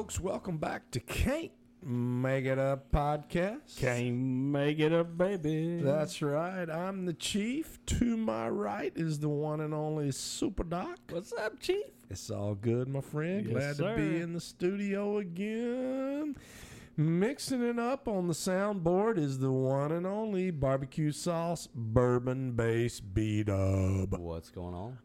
Hey, folks, welcome back to Can't Make It Up podcast. Can't make it up, baby. That's right. I'm the chief. To my right is the one and only Super Doc. What's up, Chief? It's all good, my friend. Yes, Glad to be in the studio again. Mixing it up on the soundboard is the one and only barbecue sauce bourbon base B dub. What's going on?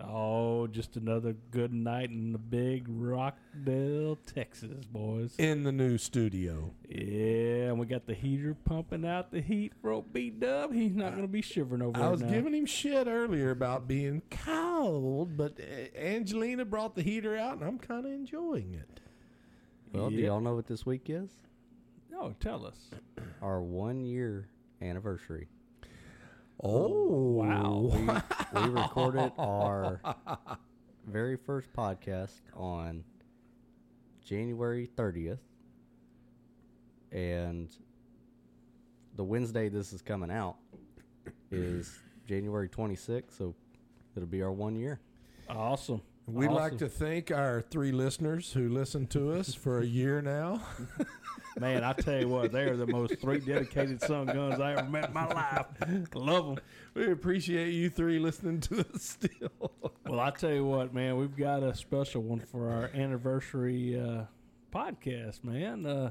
Oh, just another good night in the big Rockdale, Texas, boys. In the new studio. Yeah, and we got the heater pumping out the heat for old B Dub. He's not going to be shivering over I was now. giving him shit earlier about being cold, but uh, Angelina brought the heater out, and I'm kind of enjoying it. Well, do y'all know what this week is? Oh, tell us. Our one year anniversary. Oh, wow. We, we recorded our very first podcast on January 30th. And the Wednesday this is coming out is January 26th. So it'll be our one year. Awesome. We'd like to thank our three listeners who listened to us for a year now. Man, I tell you what, they are the most three dedicated son guns I ever met in my life. Love them. We appreciate you three listening to us still. Well, I tell you what, man, we've got a special one for our anniversary uh, podcast, man. Uh,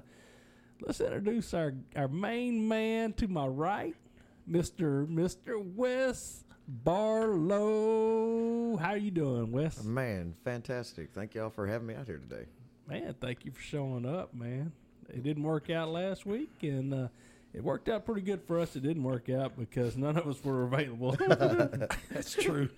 let's introduce our our main man to my right, Mister Mister Wes Barlow. How you doing, Wes? Man, fantastic. Thank y'all for having me out here today. Man, thank you for showing up, man. It didn't work out last week, and uh, it worked out pretty good for us. It didn't work out because none of us were available. That's true.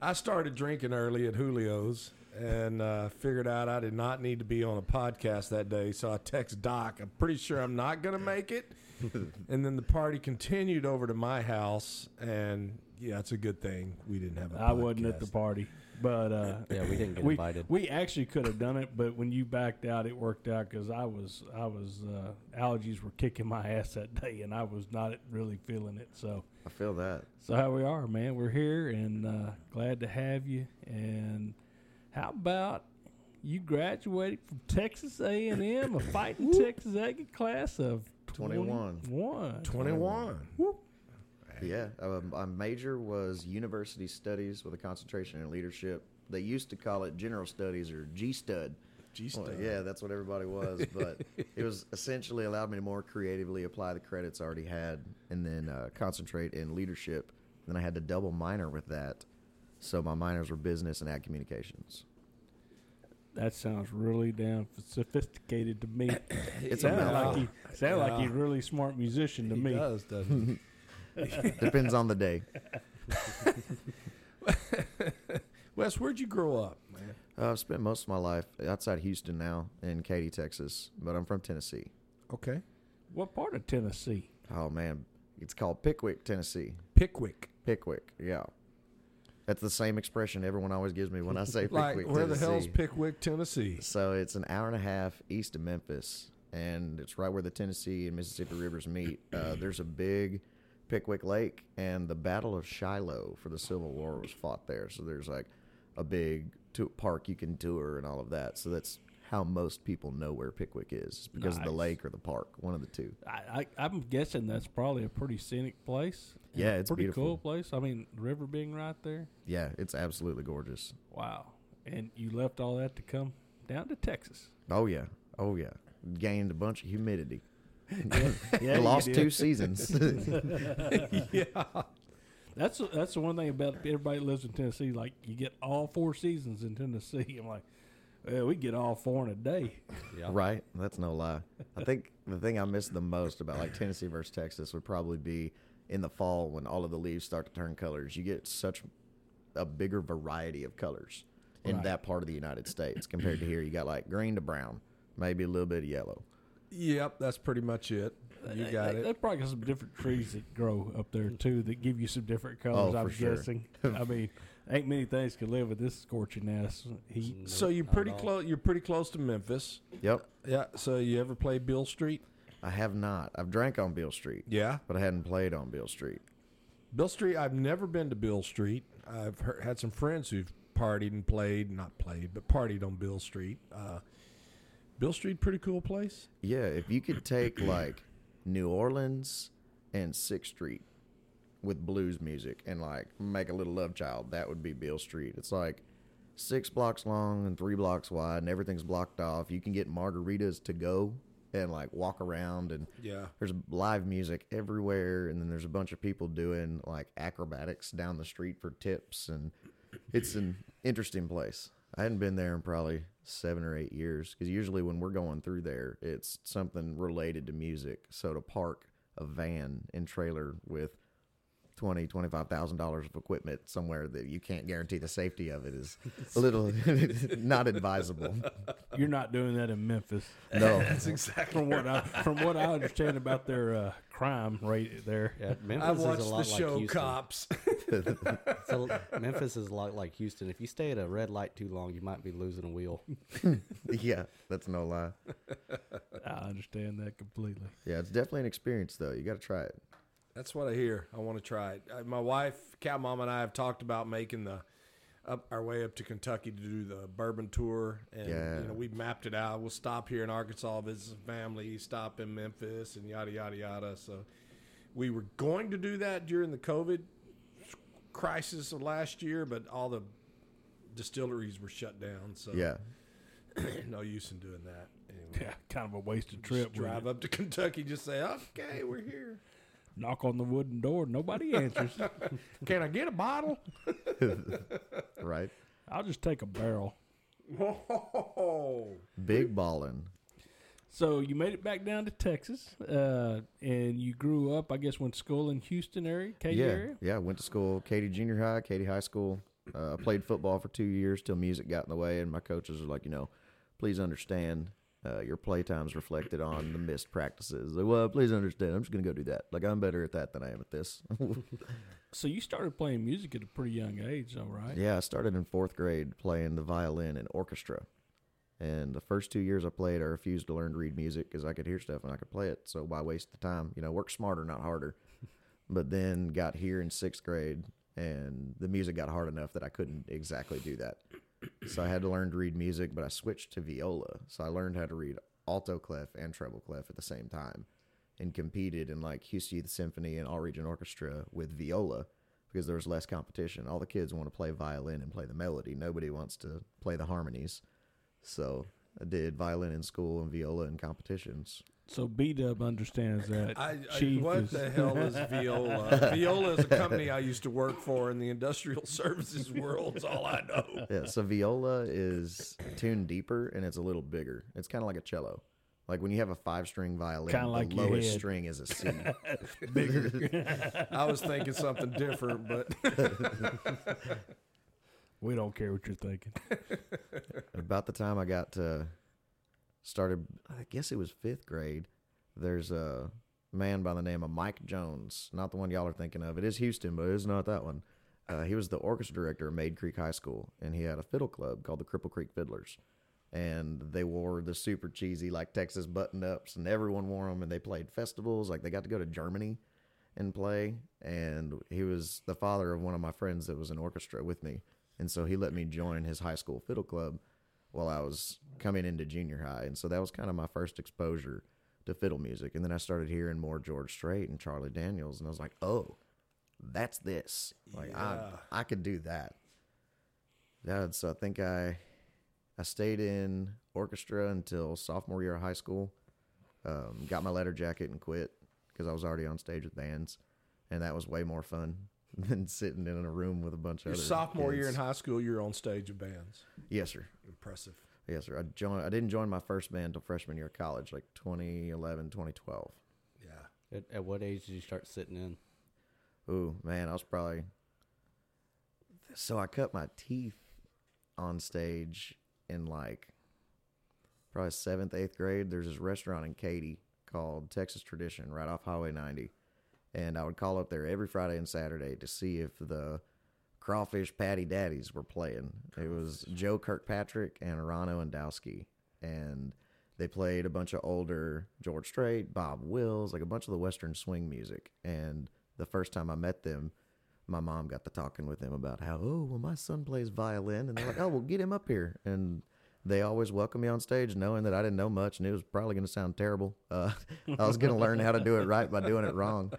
I started drinking early at Julio's and uh, figured out I did not need to be on a podcast that day. So I text Doc. I'm pretty sure I'm not going to make it. and then the party continued over to my house, and yeah, it's a good thing we didn't have a I wasn't at the party, but uh, Yeah, we didn't get we, invited. We actually could have done it, but when you backed out, it worked out because I was I was uh, allergies were kicking my ass that day, and I was not really feeling it. So I feel that. so how we are, man. We're here and uh, glad to have you. And how about you graduated from Texas A&M, a fighting Texas Aggie class of 21. 21. 21. Yeah, um, my major was university studies with a concentration in leadership. They used to call it general studies or G Stud. Geez, Well, yeah, that's what everybody was, but it was essentially allowed me to more creatively apply the credits I already had, and then uh, concentrate in leadership. Then I had to double minor with that, so my minors were business and ad communications. That sounds really damn sophisticated to me. It's sounded a like mouthful. he sounded like Yeah. he's really smart musician to he me. does, doesn't he? Depends on the day. Wes, where'd you grow up, man? Uh, I've spent most of my life outside Houston now in Katy, Texas, but I'm from Tennessee. Okay. What part of Tennessee? Oh man, it's called Pickwick, Tennessee. Pickwick. Pickwick, yeah. That's the same expression everyone always gives me when I say Like, Pickwick, where the hell's Pickwick, Tennessee? So it's an hour and a half east of Memphis, and it's right where the Tennessee and Mississippi rivers meet. Uh, there's a big Pickwick Lake, and the Battle of Shiloh for the Civil War was fought there. So there's like a big to- park you can tour and all of that. So that's how most people know where Pickwick is, because of the lake or the park, one of the two. I, I, I'm guessing that's probably a pretty scenic place. Yeah, a it's pretty beautiful. cool place. I mean, river being right there. Yeah, it's absolutely gorgeous. Wow. And you left all that to come down to Texas. Oh yeah, oh yeah. Gained a bunch of humidity. Yeah, you Lost two seasons. yeah. That's that's the one thing about everybody that lives in Tennessee. Like you get all four seasons in Tennessee. I'm like, well, we get all four in a day. Yeah. Right, that's no lie. I think the thing I miss the most about like Tennessee versus Texas would probably be in the fall when all of the leaves start to turn colors. You get such a bigger variety of colors in Right. that part of the United States compared to here. You got like green to brown, maybe a little bit of yellow. Yep, that's pretty much it. You got they, it. They probably got some different trees that grow up there too that give you some different colors. Oh, I'm for sure. guessing. I mean, ain't many things can live with this scorching ass heat. So you're pretty close. You're pretty close to Memphis. Yep, Yeah. So you ever play Beale Street? I have not. I've drank on Beale Street, Yeah. but I hadn't played on Beale Street. Beale Street. I've never been to Beale Street. I've heard, had some friends who've partied and played, not played, but partied on Beale Street. Uh, Beale Street, pretty cool place. Yeah, if you could take like New Orleans and Sixth Street with blues music and like make a little love child, that would be Beale Street. It's like six blocks long and three blocks wide, and everything's blocked off. You can get margaritas to go and like walk around, and Yeah. there's live music everywhere, and then there's a bunch of people doing like acrobatics down the street for tips, and it's an interesting place. I hadn't been there in probably seven or eight years because usually when we're going through there, it's something related to music. So to park a van and trailer with twenty twenty five thousand dollars of equipment somewhere that you can't guarantee the safety of it is a little not advisable. You're not doing that in Memphis. No, That's exactly. From what I from what I understand about their uh, crime rate there. Yeah, Memphis I is a watched lot the like show Houston. Cops. So Memphis is a lot like Houston. If you stay at a red light too long, you might be losing a wheel. yeah, that's no lie. I understand that completely. Yeah, it's definitely an experience though. You got to try it. That's what I hear. I want to try it. Uh, My wife, Cow Mom, and I have talked about making the up our way up to Kentucky to do the bourbon tour, and Yeah. you know we mapped it out. We'll stop here in Arkansas, visit some family, stop in Memphis, and yada yada yada. So we were going to do that during the COVID crisis of last year, but all the distilleries were shut down. So Yeah, no use in doing that. Anyway, Yeah, kind of a wasted trip. drive Drive up to Kentucky, just say, "Okay, we're here." Knock on the wooden door, nobody answers. Can I get a bottle? right. I'll just take a barrel. Oh, Big ballin'. So you made it back down to Texas, uh, and you grew up. I guess went to school in Houston area, Katy yeah, area. yeah. Went to school, Katy Junior High, Katy High School. Uh, played football for two years till music got in the way, and my coaches were like, you know, please understand, uh, your play time's reflected on the missed practices. Like, well, please understand, I'm just gonna go do that. Like, I'm better at that than I am at this. So you started playing music at a pretty young age, though, right? yeah, I started in fourth grade playing the violin in orchestra, and the first two years I played, I refused to learn to read music because I could hear stuff and I could play it. So why waste the time? You know, work smarter, not harder. but then got here in sixth grade and the music got hard enough that I couldn't exactly do that. So I had to learn to read music, but I switched to viola. So I learned how to read alto clef and treble clef at the same time and competed in like Houston Youth Symphony and All Region Orchestra with viola because there was less competition. All the kids want to play violin and play the melody. Nobody wants to play the harmonies. So I did violin in school and viola in competitions. So B Dub understands that. I, I, Chief what is- the hell is Viola? Viola is a company I used to work for in the industrial services world. Is all I know. Yeah, so viola is tuned deeper and it's a little bigger. It's kind of like a cello. Like when you have a five string violin, Kinda like the your lowest head. string is a C. I was thinking something different, but we don't care what you're thinking. About the time I got to started, I guess it was fifth grade. There's a man by the name of Mike Jones, not the one y'all are thinking of. It is Houston, but it is not that one. Uh, he was the orchestra director of Mayde Creek High School, and he had a fiddle club called the Cripple Creek Fiddlers. And they wore the super cheesy, like Texas button ups, and everyone wore them. And they played festivals. Like they got to go to Germany and play. And he was the father of one of my friends that was in orchestra with me. And so he let me join his high school fiddle club while I was coming into junior high. And so that was kind of my first exposure to fiddle music. And then I started hearing more George Strait and Charlie Daniels. And I was like, oh, that's this. Like, Yeah. I, I could do that. Yeah, so I think I I stayed in orchestra until sophomore year of high school. Um, got my letter jacket and quit because I was already on stage with bands, and that was way more fun than sitting in a room with a bunch your of other sophomore year in kids. high school, you're on stage of bands. Yes, sir. Impressive. Yes, sir. I joined. I didn't join my first band until freshman year of college, like 2011, 2012. Yeah. At, at what age did you start sitting in? Ooh, man, I was probably. So I cut my teeth on stage in like probably seventh, eighth grade. There's this restaurant in Katy called Texas Tradition right off Highway 90. And I would call up there every Friday and Saturday to see if the crawfish patty daddies were playing. It was Joe Kirkpatrick and Rano and Dowski. And they played a bunch of older George Strait, Bob Wills, like a bunch of the Western swing music. And the first time I met them, my mom got to talking with them about how, oh, well, my son plays violin. And they're like, oh, well, get him up here. And they always welcomed me on stage, knowing that I didn't know much and it was probably going to sound terrible. Uh, I was going to learn how to do it right by doing it wrong.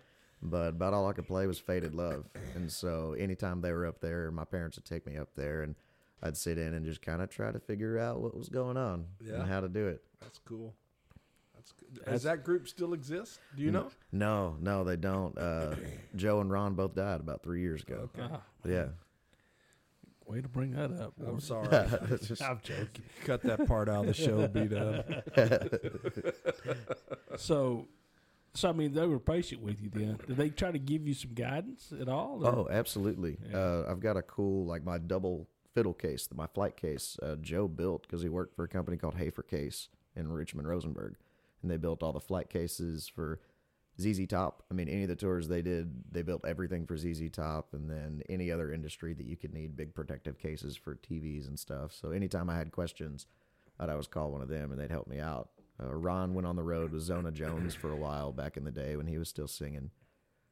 But about all I could play was Faded Love. And so anytime they were up there, my parents would take me up there and I'd sit in and just kind of try to figure out what was going on Yeah. and how to do it. That's cool. That's good. Does that group still exist? Do you know? No, no, they don't. Uh, Joe and Ron both died about three years ago. Ah, Yeah. way to bring that up. I'm sorry. It's just- I'm joking. Cut that part out of the show, beat up. So, so I mean, they were patient with you. Then did they try to give you some guidance at all? or- Oh, absolutely. Yeah. Uh, I've got a cool, like my double fiddle case, my flight case, uh, Joe built because he worked for a company called Hafer Case in Richmond, Rosenberg. And they built all the flight cases for ZZ Top. I mean, any of the tours they did, they built everything for ZZ Top and then any other industry that you could need big protective cases for TVs and stuff. So anytime I had questions, I'd always call one of them and they'd help me out. Uh, Ron went on the road with Zona Jones for a while back in the day when he was still singing.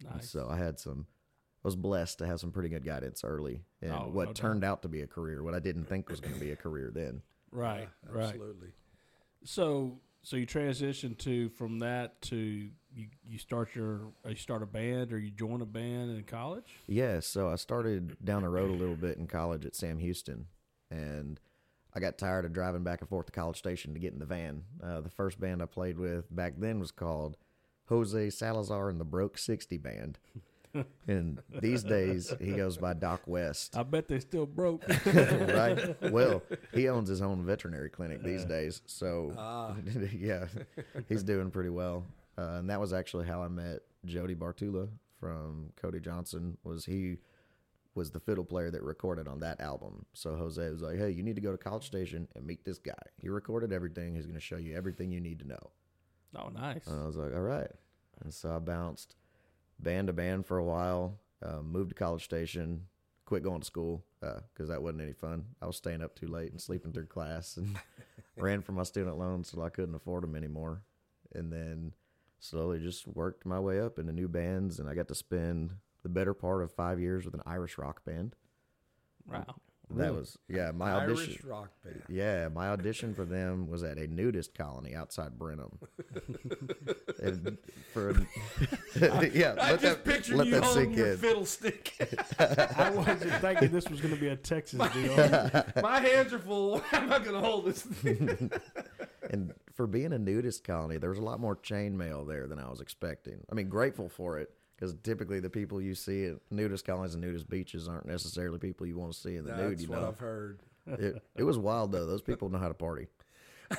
And nice. So I had some. I was blessed to have some pretty good guidance early, and Oh, what no turned out to be a career, what I didn't think was going to be a career then. right, right. Absolutely. So, so you transition to from that to you, you start your uh, you start a band or you join a band in college. Yeah, so I started down the road a little bit in college at Sam Houston, and I got tired of driving back and forth to College Station to get in the van. Uh, the first band I played with back then was called Jose Salazar and the Broke Sixty Band. and these days he goes by Doc West. I bet they still broke. right? Well, he owns his own veterinary clinic these days, so Ah. yeah, he's doing pretty well. Uh, and that was actually how I met Jody Bartula from Cody Johnson. Was he was the fiddle player that recorded on that album? So Jose was like, "Hey, you need to go to College Station and meet this guy. He recorded everything. He's going to show you everything you need to know." oh, nice. And I was like, all right. And so I bounced band to band for a while, uh, moved to College Station, quit going to school because that wasn't any fun. I was staying up too late and sleeping through class and ran for my student loans till I couldn't afford them anymore. And then slowly just worked my way up into new bands. And I got to spend the better part of five years with an Irish rock band. wow. That Really? was, yeah, my audition. Irish rock band. Yeah, my audition for them was at a nudist colony outside Brenham. and for yeah, I let just that pictured let you that holding sink your in. fiddle stick. I wasn't thinking this was going to be a Texas deal. My hands are full. How am I going to hold this thing? And for being a nudist colony, there was a lot more chainmail there than I was expecting. I mean, grateful for it because typically the people you see at nudist colonies and nudist beaches aren't necessarily people you want to see in the nude. That's You what know, I've heard. it, it was wild though. Those people know how to party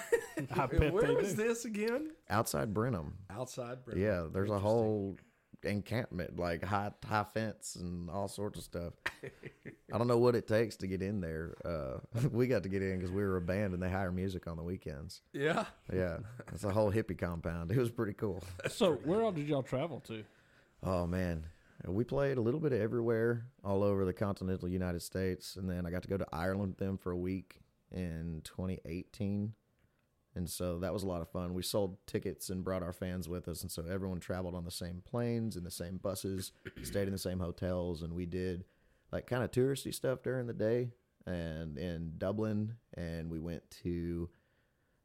I bet Where was do. this again? outside Brenham. Outside. Brenham. Yeah, there's a whole encampment, like high high fence and all sorts of stuff. I don't know what it takes to get in there. Uh, we got to get in because we were a band and they hire music on the weekends. Yeah. Yeah, it's a whole hippie compound. It was pretty cool. So, where all did y'all travel to? Oh man, we played a little bit of everywhere, all over the continental United States, and then I got to go to Ireland with them for a week in 2018. And so that was a lot of fun. We sold tickets and brought our fans with us, and so everyone traveled on the same planes and the same buses, stayed in the same hotels, and we did like kind of touristy stuff during the day. And in Dublin, and we went to,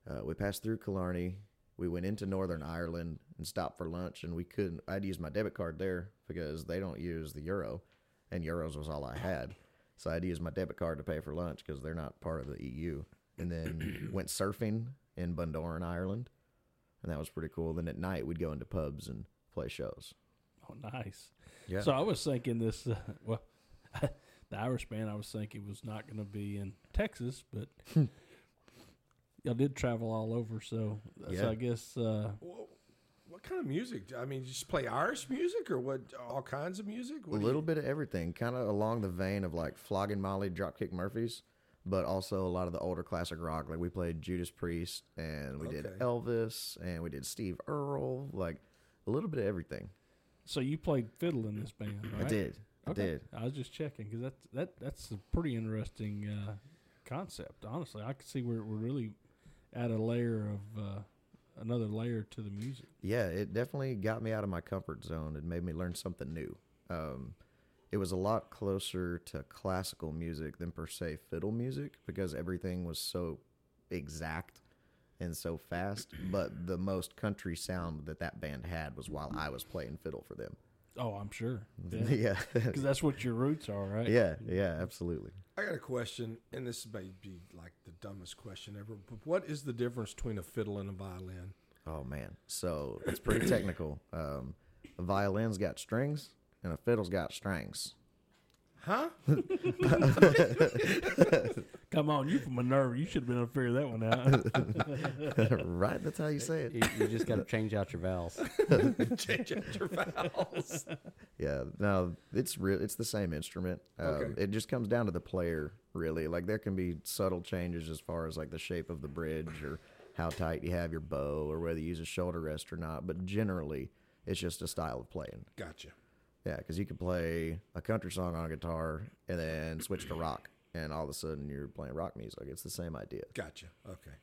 uh, we passed through Killarney, we went into Northern Ireland and stopped for lunch, and we couldn't. I'd use my debit card there because they don't use the euro, and euros was all I had. So I'd use my debit card to pay for lunch because they're not part of the EU. And then went surfing in Bundoran, Ireland, and that was pretty cool. Then at night we'd go into pubs and play shows. Oh, nice. Yeah. So I was thinking this. Uh, well, the Irish band I was thinking was not going to be in Texas, but y'all did travel all over. So, Yeah. so I guess uh, Wha- What kind of music? I mean, just play Irish music or what? All kinds of music? a What do you- little bit of everything, kind of along the vein of like Flogging Molly, Dropkick Murphys, but also a lot of the older classic rock. Like we played Judas Priest, and we did Elvis, and we did Steve Earle, like a little bit of everything. so. You played fiddle in this band, right? I did, I Okay. did. I was just checking because that's that that's a pretty interesting uh, concept. Honestly, I could see where we're really add a layer of uh, another layer to the music. Yeah, it definitely got me out of my comfort zone and made me learn something new. Um, it was a lot closer to classical music than per se fiddle music because everything was so exact and so fast. But the most country sound that that band had was while I was playing fiddle for them. Oh, I'm sure. Yeah, Yeah. Because that's what your roots are, right? yeah, yeah, absolutely. I got a question, and this may be like the dumbest question ever. But what is the difference between a fiddle and a violin? Oh man, so it's pretty technical. Um, a violin's got strings and a fiddle's got strings. Huh? Come on, you from Minerva. You should have been able to figure that one out. right, that's how you say it. You, you just got to change out your vowels. Change out your vowels. Yeah, no, it's real. It's the same instrument. Um, Okay. It just comes down to the player, really. Like there can be subtle changes as far as like the shape of the bridge or how tight you have your bow or whether you use a shoulder rest or not. But generally, it's just a style of playing. Gotcha. Yeah, because you could play a country song on a guitar and then switch to rock, and all of a sudden you're playing rock music. It's the same idea. Gotcha. Okay.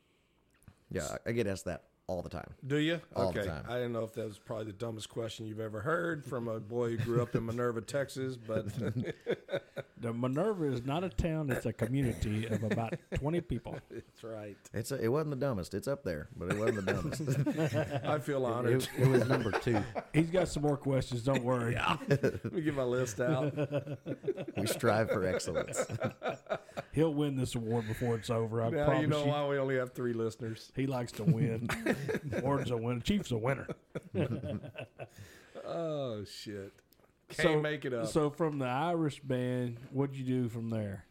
Yeah, I I get asked that all the time. Do you? All the okay. time. I didn't know if that was probably the dumbest question you've ever heard from a boy who grew up in Minerva, Texas, but the Minerva is not a town; it's a community of about 20 people. it's right. It's a, it wasn't the dumbest. It's up there, but it wasn't the dumbest. I feel honored. It, it was number two. He's got some more questions. Don't worry. yeah. Let me get my list out. we strive for excellence. He'll win this award before it's over. I now promise you know you. why we only have three listeners. He likes to win. Ward's a winner. Chief's a winner. Oh shit! Can't make it up. So from the Irish band, what'd you do from there?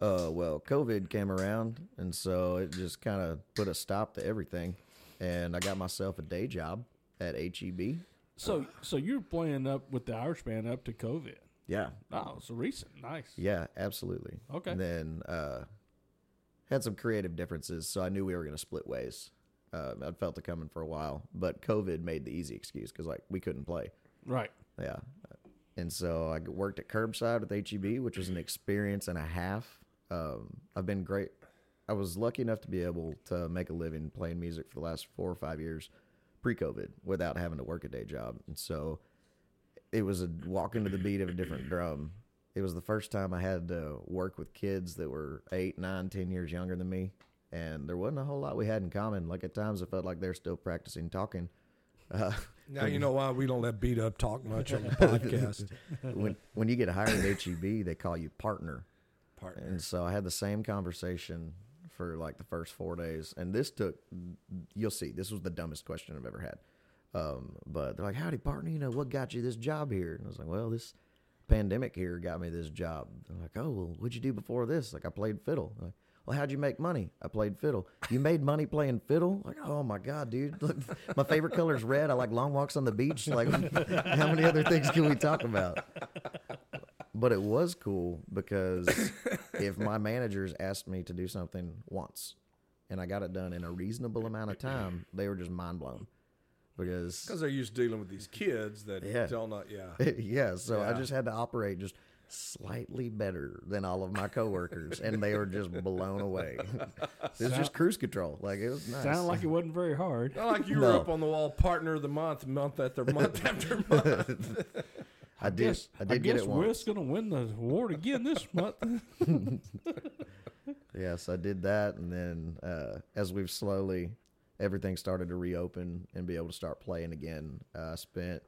Uh, well, COVID came around, and so it just kind of put a stop to everything. And I got myself a day job at HEB. So so you're playing up with the Irish band up to COVID. Yeah, Oh, so recent. Nice. yeah, absolutely. Okay. And then uh, had some creative differences, so I knew we were going to split ways. Uh, I'd felt it coming for a while, but COVID made the easy excuse because like we couldn't play. Right. Yeah. And so I worked at Curbside with HEB, which was an experience and a half. Um, I've been great. I was lucky enough to be able to make a living playing music for the last four or five years pre COVID without having to work a day job. And so it was a walk into the beat of a different drum. It was the first time I had to work with kids that were eight, nine, ten years younger than me. And there wasn't a whole lot we had in common. Like at times I felt like they're still practicing talking. Uh, now you know why we don't let beat up talk much on the podcast. when when you get hired at HEB, they call you partner. Partner. And so I had the same conversation for like the first four days, and this took. You'll see, this was the dumbest question I've ever had. Um, but they're like, "Howdy, partner. You know what got you this job here?" And I was like, "Well, this pandemic here got me this job." They're like, "Oh, well, what'd you do before this?" Like, I played fiddle. Like, well, how'd you make money? I played fiddle. You made money playing fiddle? Like, oh my god, dude! Look, my favorite color is red. I like long walks on the beach. Like, how many other things can we talk about? But it was cool because if my managers asked me to do something once and I got it done in a reasonable amount of time, they were just mind blown. Because Because they're used to dealing with these kids that Yeah. don't know. Yeah. yeah, so I just had to operate just slightly better than all of my coworkers, and they were just blown away. it was just cruise control, like it was nice. Sounded like it wasn't very hard. Not like you were up on the wall, partner of the month, month after month after month. I did, Guess, I did get guess it Wes once. gonna win the award again this month. Yes, I did that, and then uh, as we've slowly, everything started to reopen and be able to start playing again. Uh, I spent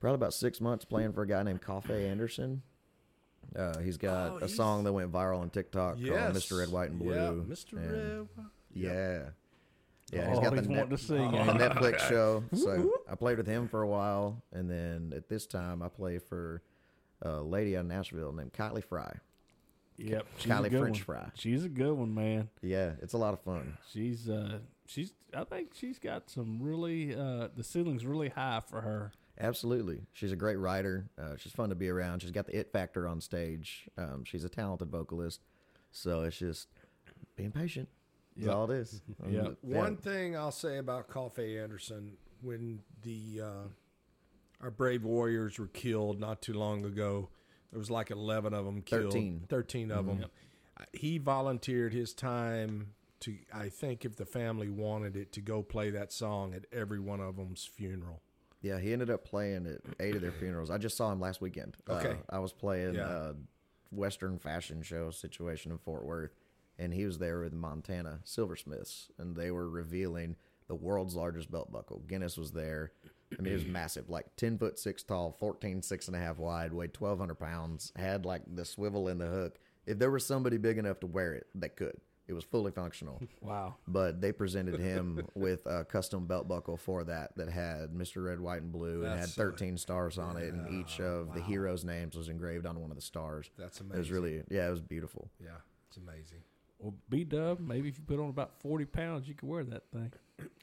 probably about six months playing for a guy named Coffey Anderson. Uh, he's got Oh, a he's- song that went viral on TikTok yes. called "Mr. Red, White, and Blue." Yeah, Mr. and- Red. Yeah, yeah. oh, he's got he's the, wanting net, to sing. the ain't he? Netflix show. So I played with him for a while, and then at this time I play for a lady out of Nashville named Kylie Frey. Yep, she's a Kylie good French one. fry. She's a good one, man. Yeah, it's a lot of fun. She's uh, she's. I think she's got some really. Uh, the ceiling's really high for her. Absolutely. She's a great writer. Uh, she's fun to be around. She's got the it factor on stage. Um, she's a talented vocalist. So it's just being patient. That's Yep. all it is. Um, Yep. yeah. One thing I'll say about Coffey Anderson, when the uh, our brave warriors were killed not too long ago, there was like eleven of them killed. 13. Thirteen of them. He volunteered his time to. I think if the family wanted it, to go play that song at every one of them's funeral. Yeah, he ended up playing at eight of their funerals. I just saw him last weekend. Okay. Uh, I was playing Yeah. a Western fashion show situation in Fort Worth, and he was there with Montana Silversmiths, and they were revealing the world's largest belt buckle. Guinness was there. I mean, it was massive, like 10 foot 6 tall, 14, six and a half wide, weighed 1,200 pounds, had like the swivel in the hook. If there was somebody big enough to wear it, they could. It was fully functional. Wow. but they presented him with a custom belt buckle for that that had Mr. Red, White, and Blue and had That's, uh, 13 stars on it, and each of the heroes' names was engraved on one of the stars. That's amazing. It was really, yeah, it was beautiful. Yeah, it's amazing. Well, B Dub, maybe if you put on about 40 pounds, you could wear that thing.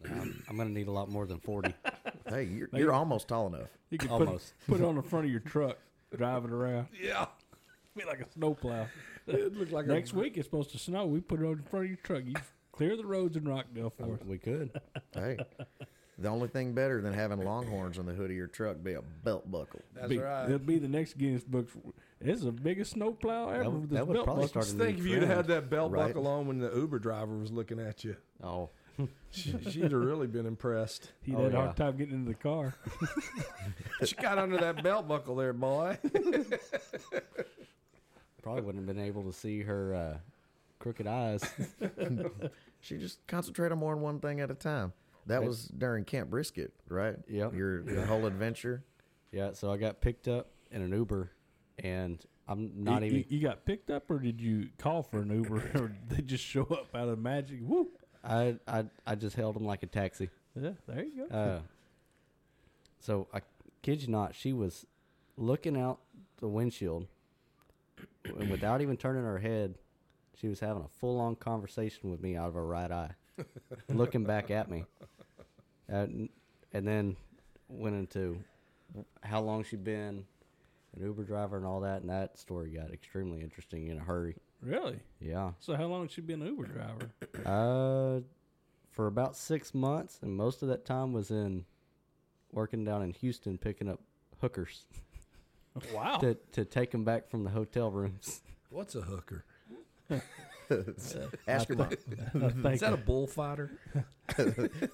I'm, I'm going to need a lot more than 40. Hey, you're, you're almost tall enough. You could Almost. Put, put it on the front of your truck, drive it around. Yeah, Be like a snowplow. It looked like Next week it's supposed to snow. We put it on the front of your truck. You clear the roads in Rockdale for us. we could. Hey, the only thing better than having longhorns on the hood of your truck be a belt buckle. That's Be- right. It'll be the next Guinness Book. It's the biggest snowplow ever. That would- with this that would belt probably buckle. start Just think if you'd had that belt Right. buckle on when the Uber driver was looking at you, Oh, she, she'd have really been impressed. He'd Oh, had a yeah. hard time getting into the car. She got under that belt buckle there, boy. probably wouldn't have been able to see her uh, crooked eyes. She just concentrated more on one thing at a time. That was during Camp Brisket, right? Yep. Your, your whole adventure. Yeah, so I got picked up in an Uber, and I'm not you, even. you, you got picked up, or did you call for an Uber, or did they just show up out of magic? Woo! I, I I just held them like a taxi. Yeah, there you go. Uh, so I kid you not, she was looking out the windshield, and without even turning her head, she was having a full on conversation with me out of her right eye, looking back at me, and and then went into how long she'd been an Uber driver and all that, and that story got extremely interesting in a hurry. really? Yeah. So how long had she been an Uber driver? Uh, for about six months, and most of that time was in working down in Houston picking up hookers Wow. to to take them back from the hotel rooms. What's a hooker? Ask your mom. Is that a bullfighter?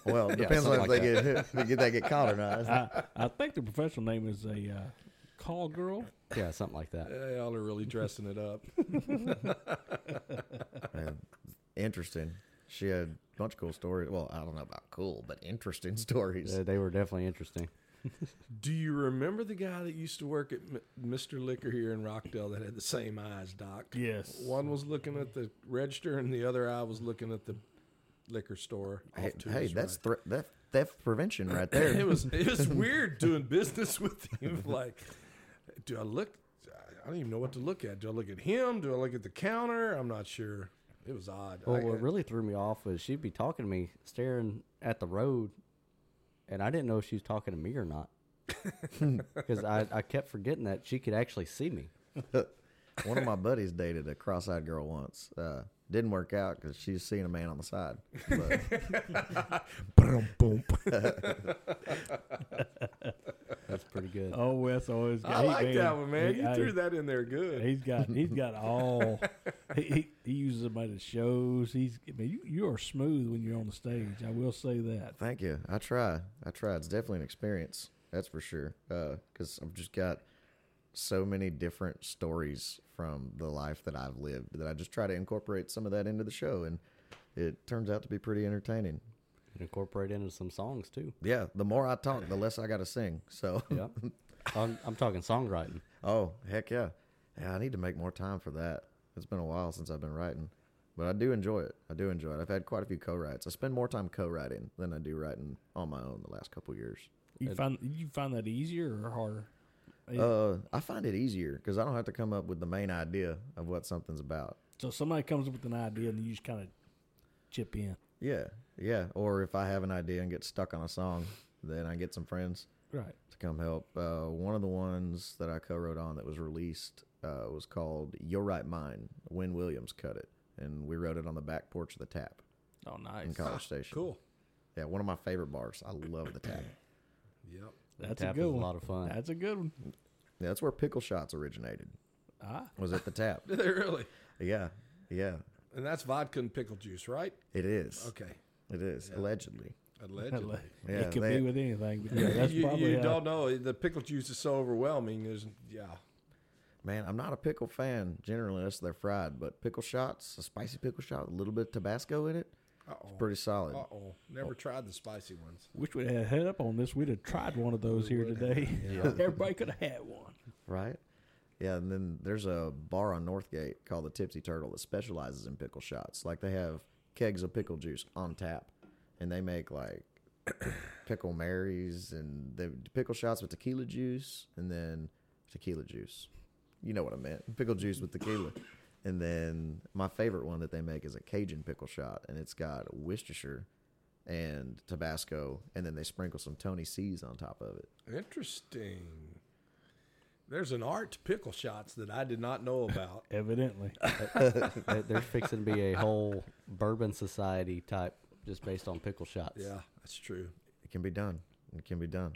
Well, it Yeah, depends on something if like they get if they get caught or not. I, I think the professional name is a uh, call girl. yeah, something like that. Yeah, y'all are really dressing it up. Man, interesting. She had a bunch of cool stories. Well, I don't know about cool, but interesting stories. Uh, they were definitely interesting. Do you remember the guy that used to work at M- Mr. Liquor here in Rockdale that had the same eyes, Doc? Yes. One was looking at the register, and the other eye was looking at the liquor store. off Hey, to hey his that's right. thre- that theft prevention right there. it was it was weird doing business with him. Like, do I look? I don't even know what to look at. Do I look at him? Do I look at the counter? I'm not sure. It was odd. Well, I- what really threw me off was she'd be talking to me, staring at the road, and I didn't know if she was talking to me or not. Because I, I kept forgetting that she could actually see me. One of my buddies dated a cross-eyed girl once. Uh, didn't work out because she's seeing a man on the side. But Ba-dum-bum. That's pretty good. Oh, Wes always got. I he- like man, that one, man. he- You I- threw that in there good. He's got. He's got all. he, he he uses them at his shows. He's. I mean, you you are smooth when you're on the stage. I will say that. thank you. I try. I try. It's definitely an experience. That's for sure. Uh, because I've just got so many different stories from the life that I've lived that I just try to incorporate some of that into the show, and it turns out to be pretty entertaining. And incorporate into some songs too. Yeah, the more I talk, the less I got to sing. So, Yeah. I'm, I'm talking songwriting. oh heck yeah, yeah. I need to make more time for that. It's been a while since I've been writing, but I do enjoy it. I do enjoy it. I've had quite a few co-writes. I spend more time co-writing than I do writing on my own the last couple years. You find you find that easier or harder? Uh, I find it easier because I don't have to come up with the main idea of what something's about. So somebody comes up with an idea and you just kind of chip in. Yeah, yeah. Or if I have an idea and get stuck on a song, then I get some friends Right. to come help. Uh, one of the ones that I co-wrote on that was released uh, was called "You're Right Mine." Wynn Williams cut it, and we wrote it on the back porch of the Tap Oh, nice. in College Station. Cool. Yeah, one of my favorite bars. I love the Tap. Yep. That's Tap a is good a one. lot of fun. That's a good one. Yeah, that's where pickle shots originated. Ah, Was at the Tap. Did they really? Yeah, yeah. And that's vodka and pickle juice, right? It is. Okay. It is allegedly. Allegedly. Yeah, it could they- be with anything. Yeah, that's you probably you how- don't know. The pickle juice is so overwhelming. There's, yeah. Man, I'm not a pickle fan generally unless they're fried, but pickle shots, a spicy pickle shot a little bit of Tabasco in it, Uh it's oh. pretty solid. Uh oh. Never tried the spicy ones. Wish we'd had head up on this. We'd have tried one of those here today. Everybody could have had one. Right? Yeah, and then there's a bar on Northgate called the Tipsy Turtle that specializes in pickle shots. Like they have kegs of pickle juice on tap, and they make like pickle Marys and the pickle shots with tequila juice, and then tequila juice. You know what I meant? Pickle juice with tequila. And then my favorite one that they make is a Cajun pickle shot, and it's got Worcestershire and Tabasco, and then they sprinkle some Tony C's on top of it. Interesting. There's an art to pickle shots that I did not know about. Evidently. There- There's fixing to be a whole bourbon society type just based on pickle shots. yeah, that's true. It can be done. It can be done.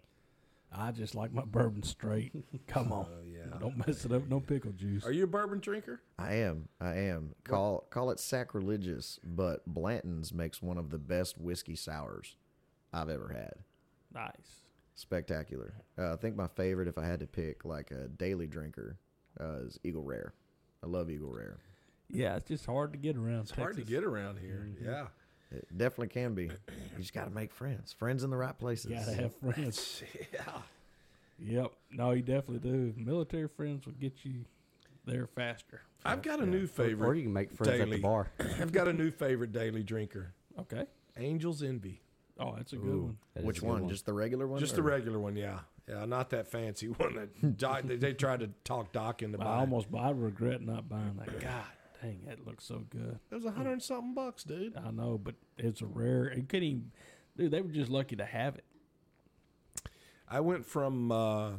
I just like my bourbon straight. Come on. Oh yeah. Don't mess it up. No pickle juice. Are you a bourbon drinker? I am. I am. Call call it sacrilegious, but Blanton's makes one of the best whiskey sours I've ever had. Nice. Spectacular. Uh, I think my favorite, if I had to pick like a daily drinker, uh, is Eagle Rare. I love Eagle Rare. Yeah, it's just hard to get around. It's hard to get around here. Yeah. It definitely can be. You just got to make friends. Friends in the right places. Gotta have friends. Yeah. Yep. No, you definitely do. Military friends will get you there faster. I've got a new favorite. or you can make friends at the bar. I've got a new favorite daily drinker. Okay. Angel's Envy. Oh, that's a good Ooh, one. that is Which a good one? Just the regular one? Just the or- regular one, yeah. Yeah, not that fancy one that Doc, they, they tried to talk Doc into I buying. almost I regret not buying that. God dang, that looks so good. It was a hundred and something bucks, dude. I know, but it's a rare. It couldn't even. Dude, they were just lucky to have it. I went from uh,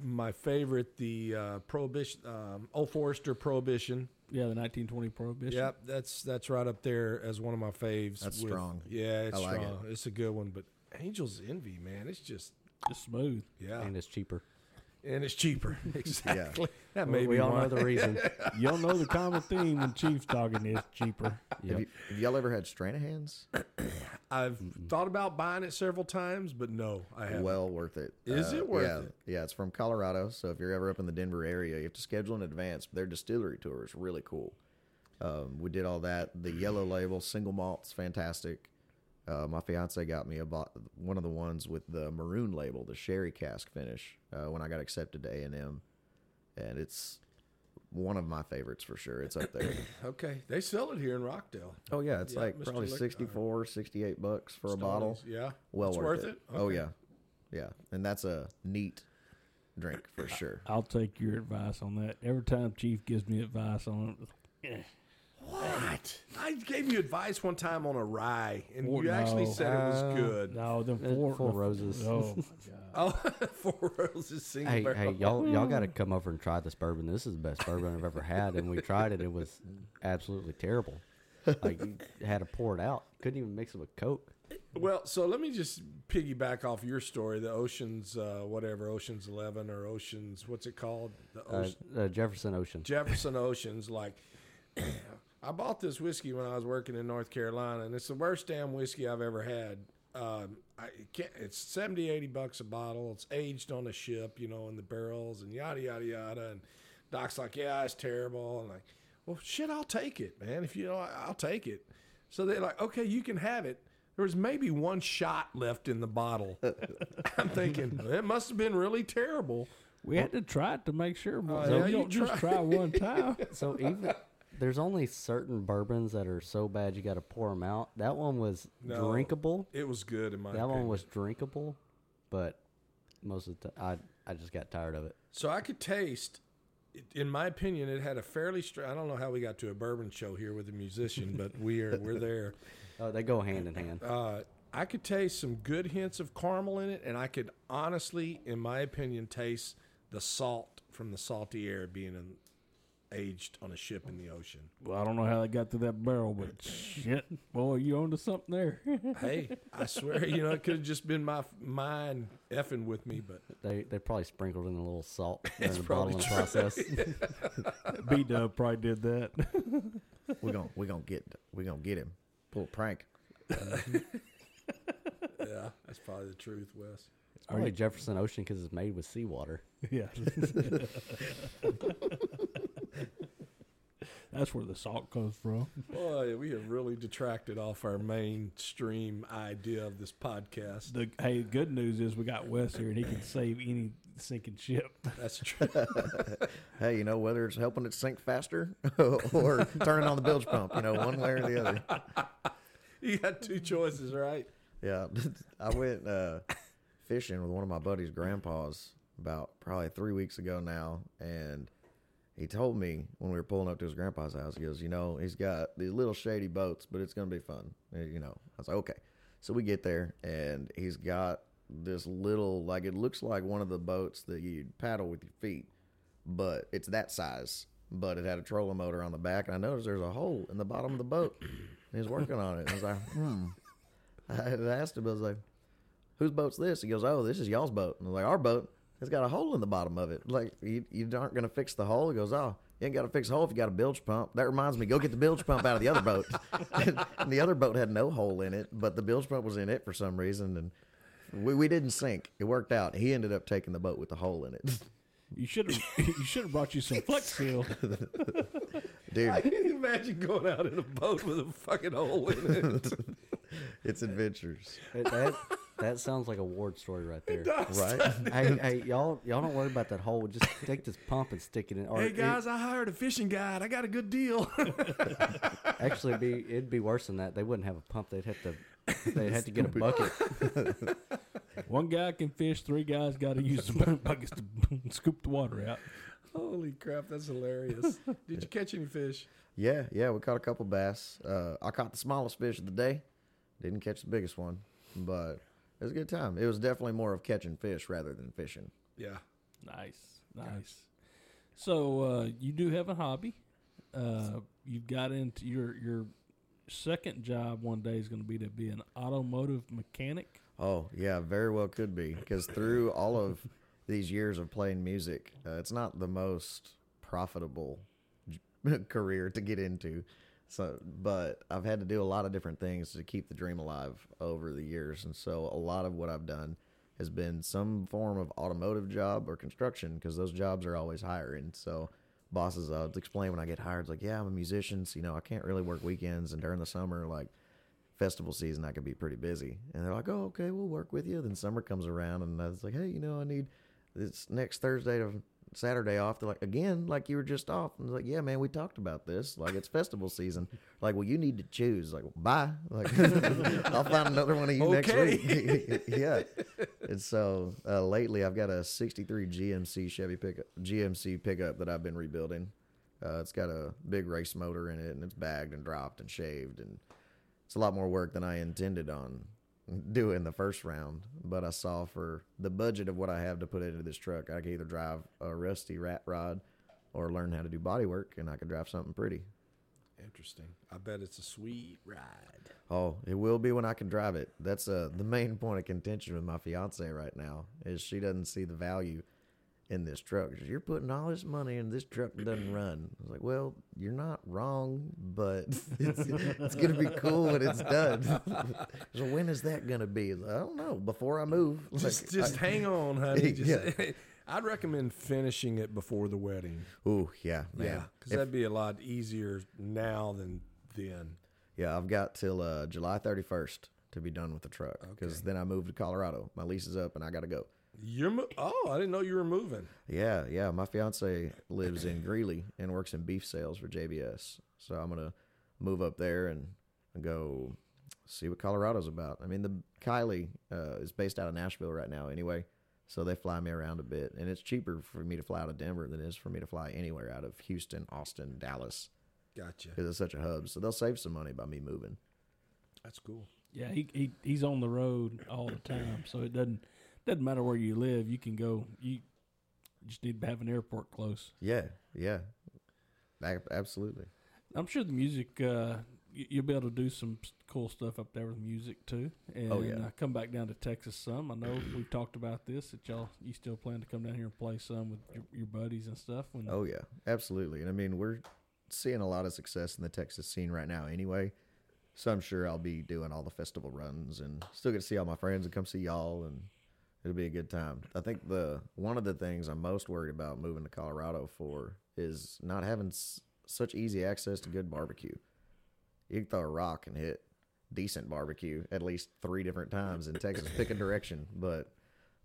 my favorite, the uh, Prohibition, um, Old Forester Prohibition. Yeah, the 1920 Prohibition. Yep, that's that's right up there as one of my faves. That's strong. Yeah, it's I like strong. It's a good one, but Angel's Envy, man, it's just Just smooth. yeah, And it's cheaper. And it's cheaper. exactly. That We, may we be all why. know the reason. You don't know the common theme when Chiefs talking is cheaper. Yep. Have, you, have y'all ever had Stranahans? I've thought about buying it several times, but no, I haven't. Well worth it. Is it worth yeah, it? Yeah, it's from Colorado. So if you're ever up in the Denver area, you have to schedule in advance. Their distillery tour is really cool. Um, we did all that. The yellow label, single malts, fantastic. Uh, my fiance got me a bo- one of the ones with the maroon label, the sherry cask finish, uh, when I got accepted to A and M, and it's one of my favorites for sure. It's up there. okay, they sell it here in Rockdale. oh yeah, it's Yeah, like Mr. probably Lick- 64, 68 bucks for a bottle. Yeah. Well it's worth, worth it. it. Oh yeah, yeah, and that's a neat drink for sure. I'll take your advice on that. Every time Chief gives me advice on it, What? I gave you advice one time on a rye, and Four- you actually no. said it was Uh, good. no, them Uh, four, Four the- Roses. Oh my god. Oh, four roses single Hey, barrel. hey, y'all, y'all got to come over and try this bourbon. This is the best bourbon I've ever had, and we tried it. It was absolutely terrible. Like you had to pour it out. Couldn't even mix it with Coke. Well, so let me just piggyback off your story, the Oceans, uh, whatever, Oceans Eleven or Oceans, what's it called? The Uh, Ocean, uh, Jefferson Ocean. Jefferson Oceans. Like, I bought this whiskey when I was working in North Carolina, and it's the worst damn whiskey I've ever had. Um, I can't, it's 70, 80 bucks a bottle. It's aged on a ship, you know, in the barrels and yada yada yada. And Doc's like, yeah, it's terrible. And like, well, shit, I'll take it, man. If you know, I- I'll take it. So they're like, okay, you can have it. There was maybe one shot left in the bottle. I'm thinking it must have been really terrible. We had to try it to make sure. Oh, so yeah, you you don't just try. try one time. So even there's only certain bourbons that are so bad you got to pour them out. That one was No. drinkable. It was good in my opinion. That opinion. one was drinkable, but most of the time I I just got tired of it. So I could taste, in my opinion, it had a fairly. Str- I don't know how we got to a bourbon show here with a musician, but we are we're there. Oh, they go hand in hand. Uh, I could taste some good hints of caramel in it, and I could honestly, in my opinion, taste the salt from the salty air being in, aged on a ship in the ocean. Well, I don't know how they got through that barrel, but shit, boy, you onto something there. Hey, I swear, you know, it could have just been my mind effing with me, but They they probably sprinkled in a little salt in the bottling true. process. B Dub probably did that. We're gonna we're gonna get we're gonna get him. Pull a prank. Mm-hmm. yeah, that's probably the truth, Wes. It's probably Jefferson Ocean because it's made with seawater. Yeah. That's where the salt comes from. Boy, we have really detracted off our mainstream idea of this podcast. The hey, good news is we got Wes here, and he can save any sinking ship. That's true. Hey, you know whether it's helping it sink faster or turning on the bilge pump, you know, one way or the other. you got two choices, right? Yeah, I went uh, fishing with one of my buddy's grandpas about probably three weeks ago now, and he told me when we were pulling up to his grandpa's house, he goes, you know, he's got these little shady boats, but it's gonna be fun, And, you know. I was like, okay. So we get there, and he's got this little, like it looks like one of the boats that you paddle with your feet, but it's that size. But it had a trolling motor on the back, and I noticed there's a hole in the bottom of the boat. And he's working on it. And I was like, hmm. I asked him, I was like, whose boat's this? He goes, oh, this is y'all's boat. And I was like, our boat? It's got a hole in the bottom of it. Like, you, you aren't going to fix the hole? He goes, oh, you ain't got to fix the hole if you got a bilge pump. That reminds me, go get the bilge pump out of the other boat. and, the other boat had no hole in it, but the bilge pump was in it for some reason. And we, we didn't sink. It worked out. He ended up taking the boat with the hole in it. You should have you should have brought you some Flex Seal. Dude, I can imagine going out in a boat with a fucking hole in it. it's adventures. It- that that sounds like a Ward story right there. Right? hey, hey, y'all, y'all don't worry about that hole. Just take this pump and stick it in. Or hey it- guys, I hired a fishing guide. I got a good deal. actually, it'd be it'd be worse than that. They wouldn't have a pump. They'd have to they'd have to get a bucket. One guy can fish. Three guys got to use the buckets to scoop the water out. Holy crap, that's hilarious. Did you catch any fish? Yeah, yeah, we caught a couple bass. Uh, I caught the smallest fish of the day. Didn't catch the biggest one, but it was a good time. It was definitely more of catching fish rather than fishing. Yeah. Nice, nice. So uh, you do have a hobby. Uh, you've got into your your second job one day is going to be to be an automotive mechanic. Oh, yeah, very well could be because through all of these years of playing music, uh, it's not the most profitable j- career to get into. So, but I've had to do a lot of different things to keep the dream alive over the years, and so a lot of what I've done has been some form of automotive job or construction because those jobs are always hiring. So, bosses, uh, I'll explain when I get hired, it's like, yeah, I'm a musician, so you know, I can't really work weekends, and during the summer, like festival season, I could be pretty busy. And they're like, oh, okay, we'll work with you. Then summer comes around, and I was like, hey, you know, I need this next Thursday to Saturday off. They're like, again, like you were just off. And I was like, yeah, man, we talked about this. Like, it's festival season. Like, well, you need to choose. Like, bye. Like, I'll find another one of you next week. yeah. And so uh, lately, I've got a 63 GMC Chevy pickup, GMC pickup that I've been rebuilding. Uh, it's got a big race motor in it, and it's bagged and dropped and shaved, and it's a lot more work than I intended on doing the first round. But I saw for the budget of what I have to put into this truck, I could either drive a rusty rat rod or learn how to do body work, and I could drive something pretty. Interesting. I bet it's a sweet ride. Oh, it will be when I can drive it. That's uh, the main point of contention with my fiance right now is she doesn't see the value in this truck. You're putting all this money in this truck that doesn't run. I was like, well, you're not wrong, but it's, it's going to be cool when it's done. so when is that going to be? I don't know. Before I move. Just, Like, just I- hang on, honey. Just, Yeah. I'd recommend finishing it before the wedding. Ooh, yeah, man. Yeah, because that'd be a lot easier now than then. Yeah, I've got till uh, July 31st to be done with the truck because Okay. then I move to Colorado. My lease is up and I got to go. You're mo- oh, I didn't know you were moving. Yeah, yeah. My fiance lives in Greeley and works in beef sales for JBS. So I'm gonna move up there and go see what Colorado's about. I mean, the Kylie uh, is based out of Nashville right now, anyway. So they fly me around a bit, and it's cheaper for me to fly out of Denver than it is for me to fly anywhere out of Houston, Austin, Dallas, Gotcha. because it's such a hub. So they'll save some money by me moving. That's cool. Yeah, he, he he's on the road all the time, so it doesn't doesn't matter where you live. You can go. You just need to have an airport close. Yeah, yeah, absolutely. I'm sure the music. Uh, you- you'll be able to do some cool stuff up there with music too. And Oh, yeah. uh, come back down to Texas some. I know we've talked about this. That y'all you still plan to come down here and play some with your, your buddies and stuff. When Oh yeah, absolutely. And I mean, we're seeing a lot of success in the Texas scene right now, anyway. So I'm sure I'll be doing all the festival runs and still get to see all my friends and come see y'all and It'll be a good time. I think the one of the things I'm most worried about moving to Colorado for is not having s- such easy access to good barbecue. You can throw a rock and hit decent barbecue at least three different times in Texas. Pick a direction, but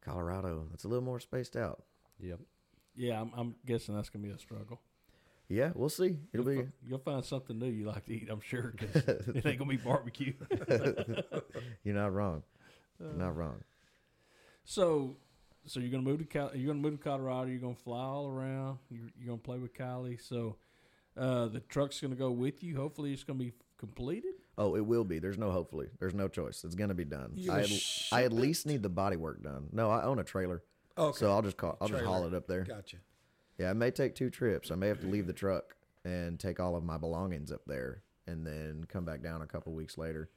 Colorado, it's a little more spaced out. Yep. Yeah, I'm, I'm guessing that's gonna be a struggle. Yeah, we'll see. It'll You'll, be fi- you'll find something new you like to eat. I'm sure because it ain't gonna be barbecue. you're not wrong. You're not wrong. So, so you're gonna move to Cal- you're gonna move to Colorado. You're gonna fly all around. You're, you're gonna play with Kylie. So, uh, the truck's gonna go with you. Hopefully, it's gonna be completed. Oh, it will be. There's no hopefully. There's no choice. It's gonna be done. You I at, I at least need the body work done. No, I own a trailer, Okay. so I'll just call. I'll just haul it up there. Gotcha. Yeah, it may take two trips. I may have to leave the truck and take all of my belongings up there, and then come back down a couple weeks later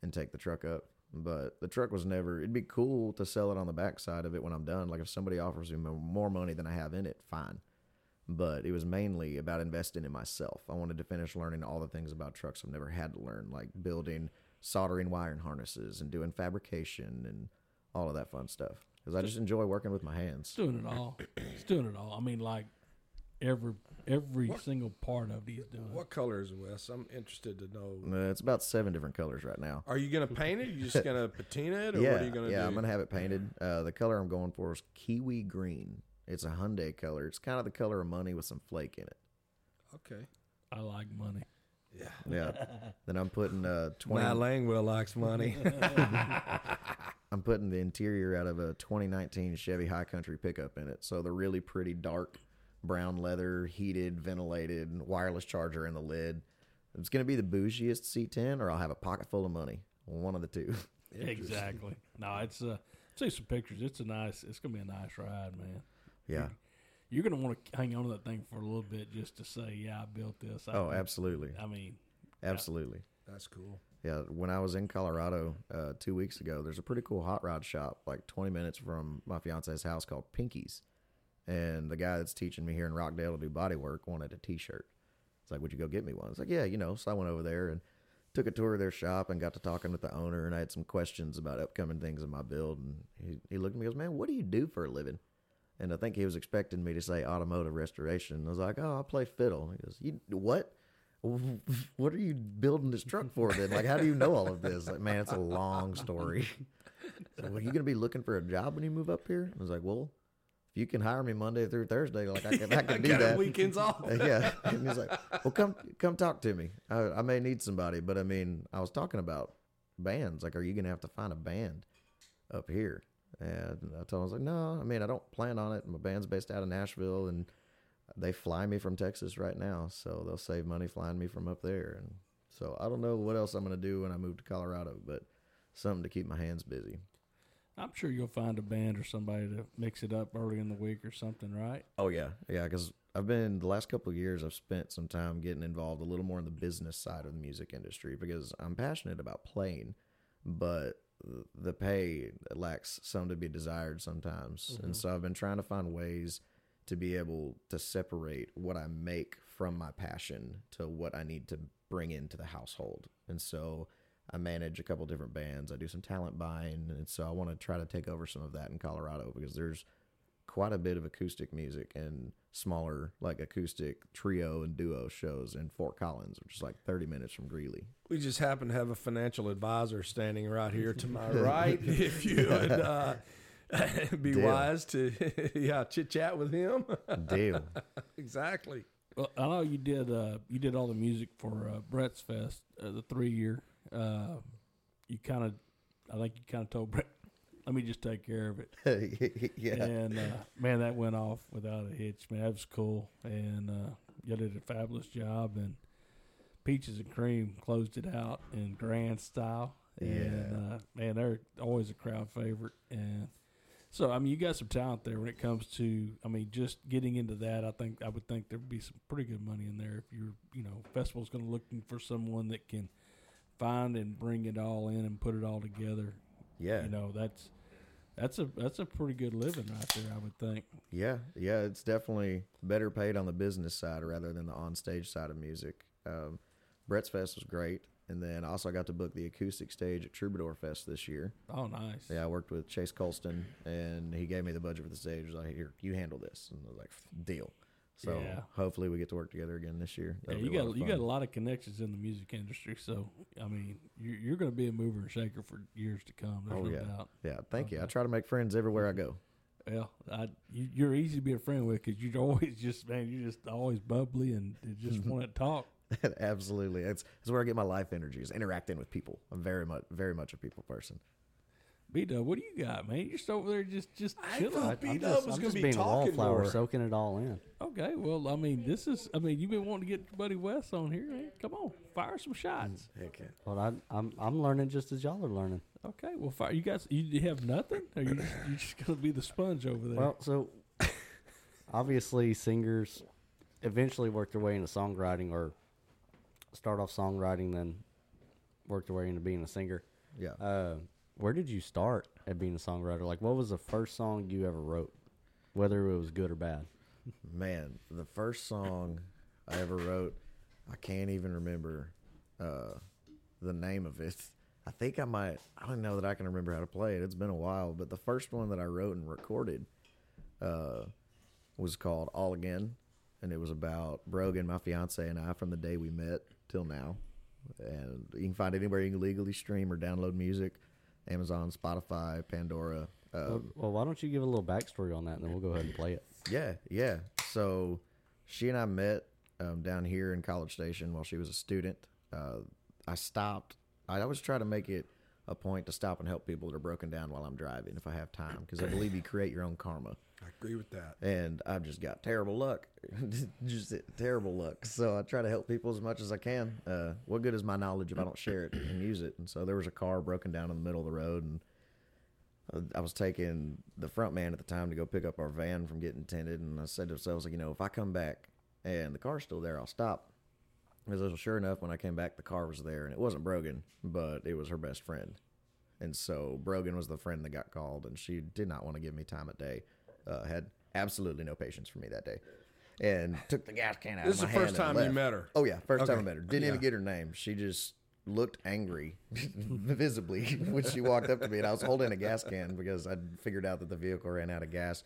and take the truck up. But the truck was never. It'd be cool to sell it on the backside of it when I'm done. Like if somebody offers me more money than I have in it, fine. But it was mainly about investing in myself. I wanted to finish learning all the things about trucks I've never had to learn, like building soldering wiring harnesses and doing fabrication and all of that fun stuff. Because I just enjoy working with my It's hands. doing it all. It's doing it all. I mean, like every every single part of these doing. it. What colors, is it, Wes? I'm interested to know. Uh, it's about seven different colors right now. Are you gonna paint it? you just gonna patina it, or yeah, what are you gonna yeah, do? I'm gonna have it painted. Uh, the color I'm going for is kiwi green. It's a Hyundai color. It's kind of the color of money with some flake in it. Okay. I like money. Yeah. Yeah. then I'm putting uh, twenty. Matt Langwell likes money. I'm putting the interior out of a 2019 Chevy High Country pickup in it. So the really pretty dark brown leather, heated, ventilated, wireless charger in the lid. It's gonna be the bougiest C10, or I'll have a pocket full of money. One of the two. Exactly. No, it's uh, see some pictures. It's a nice. It's gonna be a nice ride, man. Yeah. You're gonna want to hang on to that thing for a little bit just to say, yeah, I built this. I Oh, think- absolutely, I mean, absolutely. That's cool. Yeah, when I was in Colorado uh, two weeks ago, there's a pretty cool hot rod shop like 20 minutes from my fiance's house called Pinky's. And the guy that's teaching me here in Rockdale to do body work wanted a t shirt. It's like, would you go get me one? It's like, yeah, you know. So I went over there and took a tour of their shop and got to talking with the owner. And I had some questions about upcoming things in my build. And he, he looked at me and goes, man, what do you do for a living? And I think he was expecting me to say automotive restoration. I was like, oh, I play fiddle. He goes, you what? What are you building this truck for then? Like, how do you know all of this? Like, man, it's a long story. So, well, you gonna be looking for a job when you move up here? I was like, well, if you can hire me Monday through Thursday, like I can, I can do Got that. weekends off. Yeah. And he's like, well, come come talk to me. I, I may need somebody, but I mean, I was talking about bands. Like, are you gonna have to find a band up here? And I told him, I was like, no, I mean, I don't plan on it. My band's based out of Nashville, and they fly me from Texas right now, so they'll save money flying me from up there. And so I don't know what else I'm gonna do when I move to Colorado, but something to keep my hands busy. I'm sure you'll find a band or somebody to mix it up early in the week or something, right? Oh yeah, yeah. Because I've been the last couple of years, I've spent some time getting involved a little more in the business side of the music industry because I'm passionate about playing, but the pay lacks some to be desired sometimes, and mm-hmm. so I've been trying to find ways to be able to separate what I make from my passion to what I need to bring into the household, and so. I manage a couple different bands. I do some talent buying, and so I want to try to take over some of that in Colorado because there's quite a bit of acoustic music and smaller like acoustic trio and duo shows in Fort Collins, which is like 30 minutes from Greeley. We just happen to have a financial advisor standing right here to my right. if you would uh, be Deal. wise to, yeah, chit chat with him. Deal. exactly. Well, I know you did. Uh, you did all the music for uh, Brett's Fest, uh, the three year. Uh, you kind of, I think you kind of told Brett, "Let me just take care of it." yeah. And uh, man, that went off without a hitch. Man, that was cool, and uh, you did a fabulous job. And Peaches and Cream closed it out in grand style. And uh, man, they're always a crowd favorite. And so, I mean, you got some talent there when it comes to, I mean, just getting into that. I think I would think there'd be some pretty good money in there if you're, you know, festival's going to looking for someone that can find and bring it all in and put it all together. Yeah. You know, that's that's a that's a pretty good living right there. I would think. Yeah. Yeah. It's definitely better paid on the business side rather than the on stage side of music. Um, Brett's Fest was great. and then also I also got to book the acoustic stage at Troubadour Fest this year. Oh, nice. Yeah, I worked with Chase Colston, and he gave me the budget for the stage. He was like, "Here, you handle this," and I was like, "Deal." So Yeah. hopefully we get to work together again this year. Yeah, That'll you a lot got you got a lot of connections in the music industry, so I mean, you're, you're going to be a mover and shaker for years to come. There's Oh no yeah, doubt. yeah. Thank you. I try to make friends everywhere I go. Well, I, you, you're easy to be a friend with because you're always just man, you're just always bubbly and you just want to talk. Absolutely, that's that's where I get my life energy is interacting with people. I'm very much very much a people person. B Dub, what do you got, man? You're just over there just just I chilling. thought I, B I'm Dub just, was I'm gonna just be being a talking wallflower, more. soaking it all in. Okay, well, I mean, this is I mean, you've been wanting to get your buddy Wes on here, man. Come on, fire some shots. Heck, Well, I, I'm I'm learning just as y'all are learning. Okay, well, fire. You guys, you have nothing, or you just, you just gonna be the sponge over there? Well, so obviously singers eventually work their way into songwriting or start off songwriting, then work their way into being a singer. Yeah. Uh, where did you start at being a songwriter? Like, what was the first song you ever wrote, whether it was good or bad? Man, the first song I ever wrote, I can't even remember uh, the name of it. I think I might. I don't know that I can remember how to play it. It's been a while, but the first one that I wrote and recorded uh, was called "All Again," and it was about Brogan, my fiance, and I from the day we met till now. And you can find it anywhere you can legally stream or download music: Amazon, Spotify, Pandora. Uh, well, well, why don't you give a little backstory on that, and then we'll go ahead and play it. yeah, yeah. So she and I met um, down here in College Station while she was a student. Uh, I stopped. I always try to make it a point to stop and help people that are broken down while I'm driving if I have time because I believe you create your own karma. I agree with that. And I've just got terrible luck, just terrible luck. So I try to help people as much as I can. Uh, what good is my knowledge if I don't share it and use it? And so there was a car broken down in the middle of the road, and I was taking the front man at the time to go pick up our van from getting tinted, and I said to myself, like, you know, if I come back and the car's still there, I'll stop. Because sure enough, when I came back, the car was there, and it wasn't Brogan, but it was her best friend. And so Brogan was the friend that got called, and she did not want to give me time of day. Uh, had absolutely no patience for me that day, and took the gas can out. This is of the my first time you met her. Oh yeah, first time I met her. Didn't even get her name. She just looked angry, visibly, when she walked up to me, and I was holding a gas can because I figured out that the vehicle ran out of gas.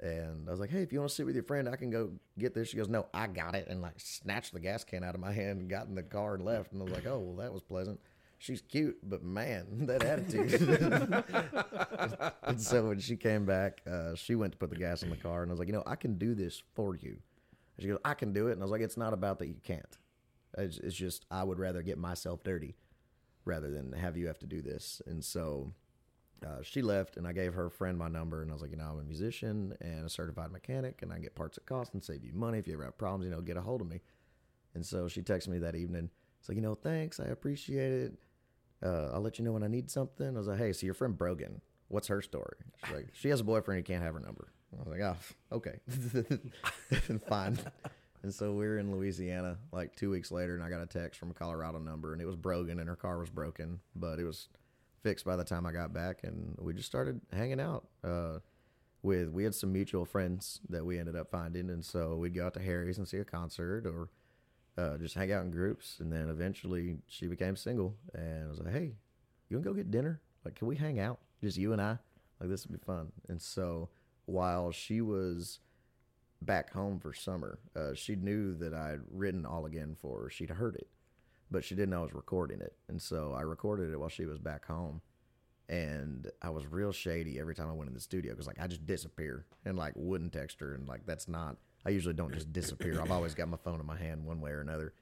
And I was like, "Hey, if you want to sit with your friend, I can go get this." She goes, "No, I got it," and like snatched the gas can out of my hand and got in the car and left. And I was like, "Oh, well, that was pleasant." She's cute, but man, that attitude. and so when she came back, uh, she went to put the gas in the car, and I was like, "You know, I can do this for you." And she goes, "I can do it," and I was like, "It's not about that you can't. It's, it's just I would rather get myself dirty rather than have you have to do this." And so uh, she left, and I gave her friend my number, and I was like, "You know, I'm a musician and a certified mechanic, and I get parts at cost and save you money. If you ever have problems, you know, get a hold of me." And so she texted me that evening. It's like, you know, thanks, I appreciate it. Uh, I'll let you know when I need something. I was like, hey, so your friend Brogan, what's her story? She's like, she has a boyfriend, he can't have her number. I was like, oh, okay, fine. And so we were in Louisiana like two weeks later, and I got a text from a Colorado number, and it was Brogan, and her car was broken, but it was fixed by the time I got back, and we just started hanging out. Uh, with we had some mutual friends that we ended up finding, and so we'd go out to Harry's and see a concert, or uh, just hang out in groups. And then eventually she became single, and I was like, "Hey, you wanna go get dinner? Like, can we hang out, just you and I? Like, this would be fun." And so while she was back home for summer, uh, she knew that I'd written all again for her. She'd heard it, but she didn't know I was recording it, and so I recorded it while she was back home. And I was real shady every time I went in the studio because like I just disappear and like wouldn't text her and like that's not I usually don't just disappear. I've always got my phone in my hand one way or another.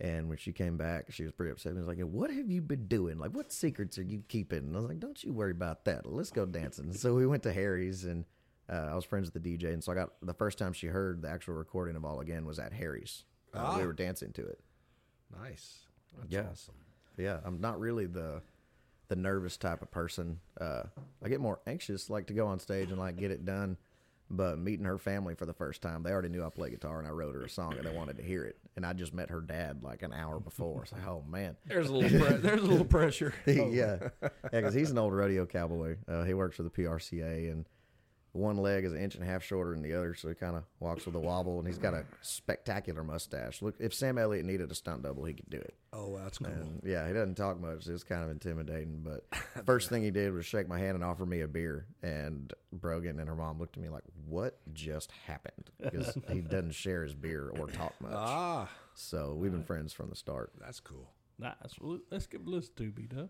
And when she came back, she was pretty upset. I was like, "What have you been doing? Like, what secrets are you keeping?" And I was like, "Don't you worry about that. Let's go dancing." So we went to Harry's, and uh, I was friends with the DJ. And so I got the first time she heard the actual recording of All Again was at Harry's. Uh, Ah. We were dancing to it. Nice. That's Yeah. awesome. Yeah, I'm not really the the nervous type of person. Uh, I get more anxious, like to go on stage and like get it done. But meeting her family for the first time, they already knew I played guitar and I wrote her a song and they wanted to hear it. And I just met her dad like an hour before. Like, oh man, There's a little pre- there's a little pressure. yeah, yeah, because he's an old rodeo cowboy. Uh, he works for the PRCA, and one leg is an inch and a half shorter than the other, so he kind of walks with a wobble, and he's got a spectacular mustache. Look, if Sam Elliott needed a stunt double, he could do it. Oh, that's cool. And yeah, he doesn't talk much. It's kind of intimidating. But first thing he did was shake my hand and offer me a beer. And Brogan and her mom looked at me like, "What just happened?" Because he doesn't share his beer or talk much. Ah, So we've been friends from the start. that's cool. Nice. Well, let's give a listen to B Dub.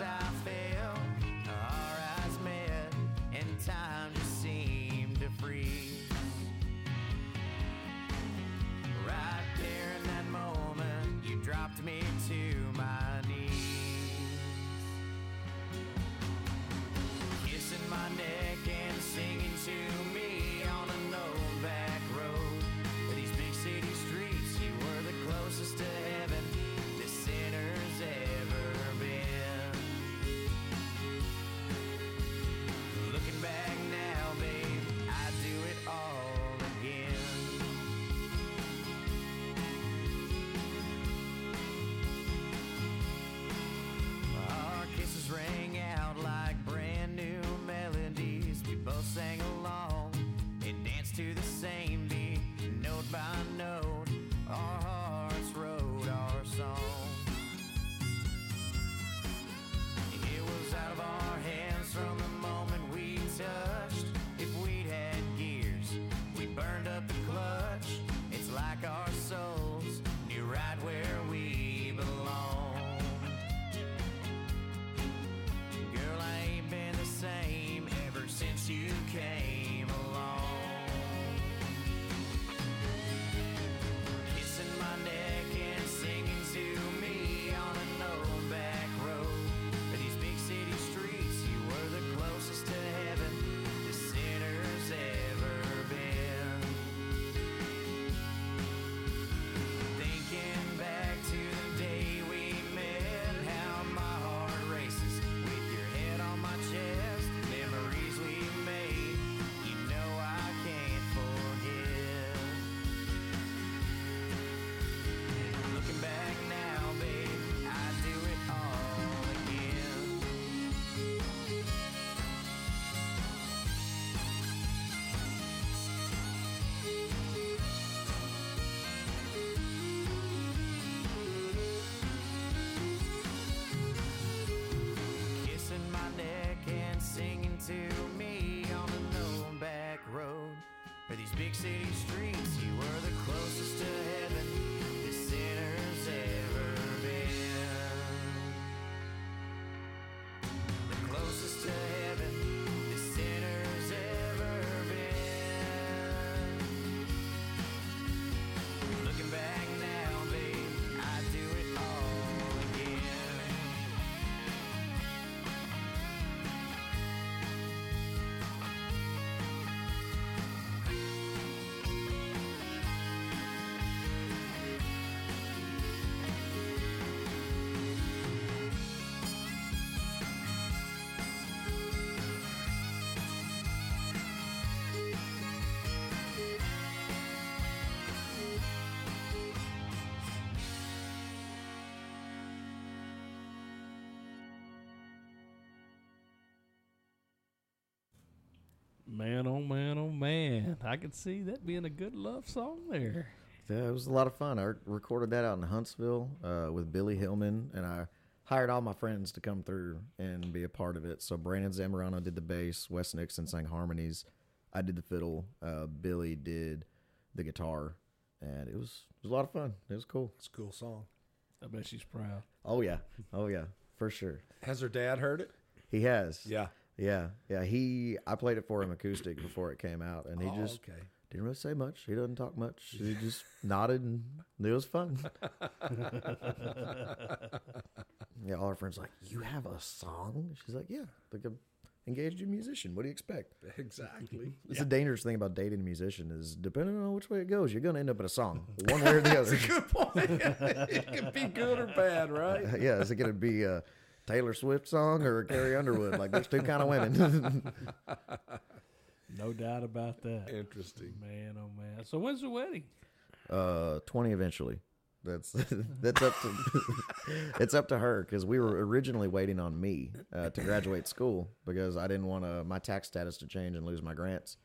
I Man, oh man, oh man. I could see that being a good love song there. Yeah, it was a lot of fun. I recorded that out in Huntsville uh, with Billy Hillman, and I hired all my friends to come through and be a part of it. So Brandon Zamorano did the bass, Wes Nixon sang harmonies, I did the fiddle, uh, Billy did the guitar, and it was it was a lot of fun. It was cool. It's a cool song. I bet she's proud. Oh yeah, oh yeah, for sure. Has her dad heard it? He has. Yeah. Yeah, yeah. He I played it for him acoustic before it came out, and he Oh, just okay. didn't really say much. He doesn't talk much. He just nodded, and it was fun. yeah, all our friends like, you have a song? She's like, yeah, like a engaged musician. What do you expect? Exactly. It's a dangerous thing about dating a musician is depending on which way it goes, you're gonna end up in a song, one way or the other. That's a Good point. it can be good or bad, right? yeah, is it gonna be a Taylor Swift song or Carrie Underwood? Like there's two kind of women. No doubt about that. Interesting. Man, oh man. So when's the wedding? uh, twenty eventually. That's that's up to it's up to her because we were originally waiting on me uh, to graduate school because I didn't want to my tax status to change and lose my grants.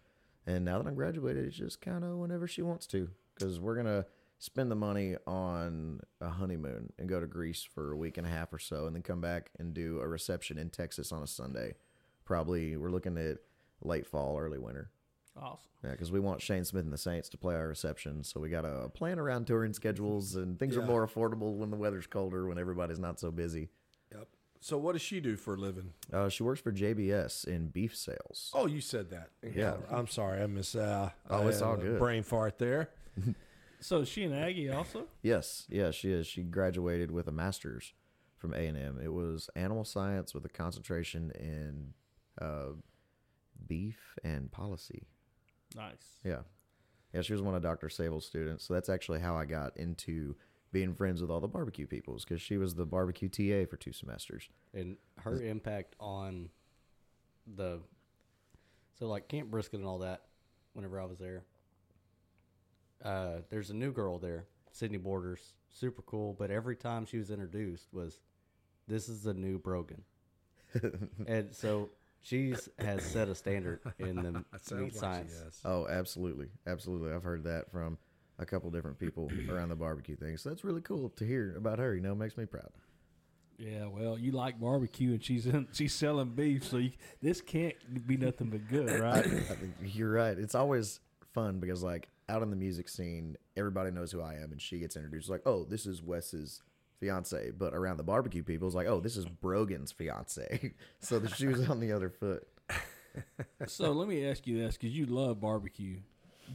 And now that I'm graduated, it's just kind of whenever she wants to because we're gonna spend the money on a honeymoon and go to Greece for a week and a half or so, and then come back and do a reception in Texas on a Sunday. Probably we're looking at late fall, early winter. Awesome. Yeah, because we want Shane Smith and the Saints to play our reception, so we got to plan around touring schedules, and things are more affordable when the weather's colder, when everybody's not so busy. Yep. So what does she do for a living? Uh, she works for JBS in beef sales. Oh, you said that. Yeah. I'm sorry. I miss. Uh, Oh, it's I all good. Brain fart there. So is she an Aggie also? Yes, yes, she is. She graduated with a master's from A and M. It was animal science with a concentration in uh, beef and policy. Nice. Yeah, yeah. She was one of Dr. Savell's students, so that's actually how I got into being friends with all the barbecue peoples because she was the barbecue TA for two semesters. and her impact on the so like Camp Brisket and all that. Whenever I was there, uh, there's a new girl there, Sydney Borders, super cool. But every time she was introduced, was this is the new Brogan, and so she's has set a standard in the meat like science. Oh, absolutely, absolutely. I've heard that from a couple different people around the barbecue thing. So that's really cool to hear about her. You know, makes me proud. Yeah, well, you like barbecue, and she's in, she's selling beef, so you, this can't be nothing but good, I, right? I think you're right. It's always fun because like out in the music scene, everybody knows who I am, and she gets introduced like, "Oh, this is Wes's fiance." But around the barbecue people, it's like, "Oh, this is Brogan's fiance." so the shoe's on the other foot. so let me ask you this, because you love barbecue.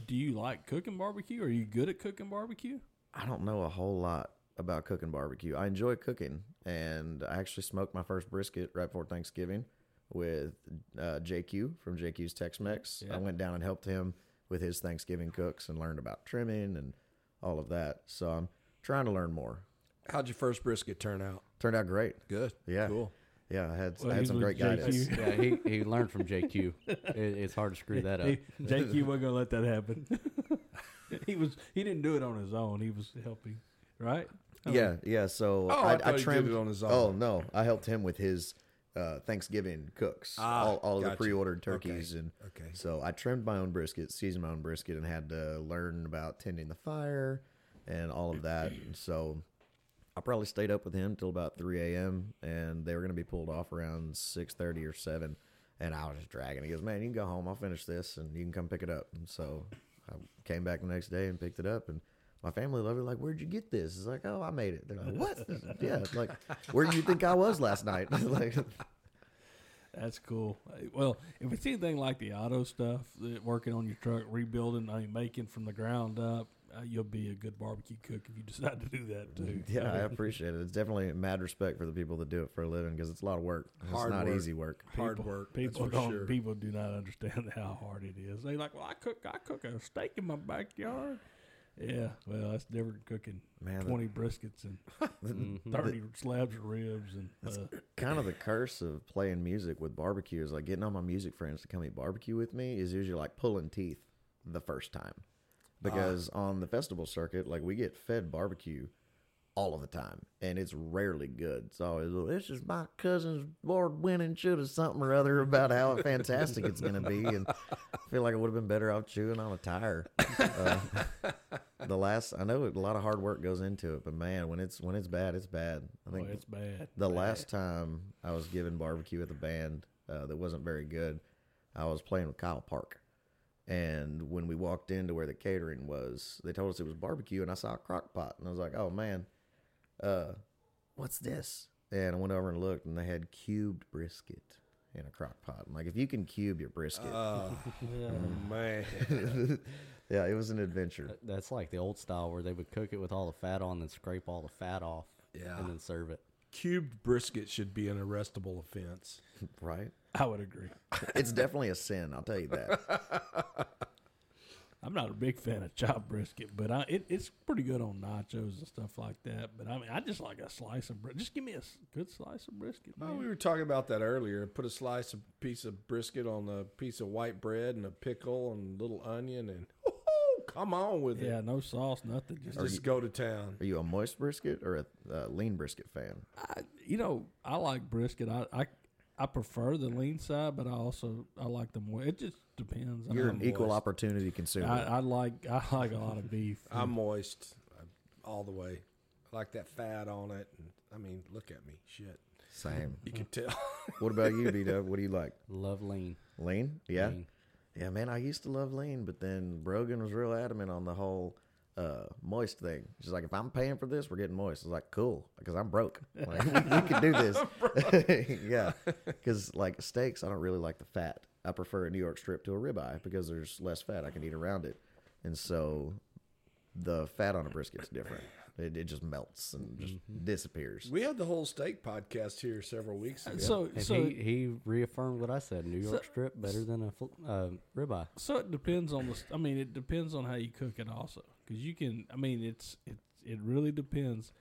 Do you like cooking barbecue? Are you good at cooking barbecue? I don't know a whole lot about cooking barbecue. I enjoy cooking, and I actually smoked my first brisket right before Thanksgiving with uh, JQ from JQ's Tex Mex. Yeah. I went down and helped him with his Thanksgiving cooks and learned about trimming and all of that. So I'm trying to learn more. How'd your first brisket turn out? Turned out great. Good. Yeah. Cool. Yeah, I had Well, I had some great JQ. guidance. yeah, he, he learned from JQ. It, it's hard to screw that up. Hey, JQ wasn't gonna let that happen. he was he didn't do it on his own. He was helping, right? I mean, Yeah, yeah. So Oh, I thought he did trimmed it on his oh, own. Oh no, I helped him with his uh, Thanksgiving cooks, Ah, all, all of the pre-ordered Okay, turkeys, and okay. so I trimmed my own brisket, seasoned my own brisket, and had to learn about tending the fire and all of that. And so I probably stayed up with him till about three a.m. and they were going to be pulled off around six thirty or seven. And I was just dragging. He goes, "Man, you can go home. I'll finish this, and you can come pick it up." And so I came back the next day and picked it up, and my family loved it. Like, where'd you get this? It's like, oh, I made it. They're like, what? yeah, like, where do you think I was last night? like, That's cool. Well, if it's anything like the auto stuff, the- working on your truck, rebuilding, I mean, making from the ground up, uh, you'll be a good barbecue cook if you decide to do that too. yeah, I appreciate it. It's definitely mad respect for the people that do it for a living because it's a lot of work. It's Hard not work. easy work. Hard People- work. People don't. sure. People do not understand how hard it is. They like, well, I cook. I cook a steak in my backyard. Yeah, well, that's different cooking Man, the- twenty briskets and Mhm. thirty slabs of ribs and. Uh, kind of the curse of playing music with barbecue is like getting all my music friends to come eat barbecue with me is usually like pulling teeth the first time because on the festival circuit like we get fed barbecue all of the time and it's rarely good it's always "Well, this is my cousin's award winning should have something or other about how fantastic it's going to be and i feel like it would have been better off chewing on a tire uh, the last i know a lot of hard work goes into it but man when it's when it's bad it's bad i boy, think it's bad. the Bad. last time I was given barbecue at a band uh, that wasn't very good, I was playing with Kyle Park. And when we walked into where the catering was, they told us it was barbecue, and I saw a crock pot, and I was like, "Oh man, uh, what's this?" And I went over and looked, and they had cubed brisket in a crock pot. I'm like, if you can cube your brisket, Oh, man. yeah, it was an adventure. That's like the old style where they would cook it with all the fat on, then scrape all the fat off, Yeah. and then serve it. cubed brisket should be an arrestable offense. Right? I would agree. It's definitely a sin. I'll tell you that. I'm not a big fan of chopped brisket, but I, it, it's pretty good on nachos and stuff like that. But I mean, I just like a slice of brisket. Just give me a good slice of brisket. Oh, man. we were talking about that earlier. Put a slice of piece of brisket on a piece of white bread and a pickle and a little onion and woo-hoo, come on with it. yeah, no sauce, nothing. Just, Just go to town. Are you a moist brisket or a uh, lean brisket fan? I, you know, I like brisket. I, I I prefer the lean side, but I also I like the more. It just depends. You're mean, an equal opportunity consumer. I, I like I like a lot of beef. I'm moist uh, all the way. I like that fat on it. And, I mean, look at me. Shit. Same. You can tell. What about you, B Dub? What do you like? Love lean. Lean? Yeah. Lean. Yeah, man, I used to love lean, but then Brogan was real adamant on the whole uh, moist thing. She's like, if I'm paying for this, we're getting moist. I was like, cool, because I'm broke. Like, we, can do this. yeah, because like steaks, I don't really like the fat. I prefer a New York strip to a ribeye because there's less fat I can eat around it, and so the fat on a brisket's different. It, it just melts and just disappears. we had the whole steak podcast here several weeks ago. So And so he, he reaffirmed what I said. New York strip better than a fl- uh, ribeye. So it depends on the. I mean, it depends on how you cook it, also, because you can. I mean, it's it it really depends.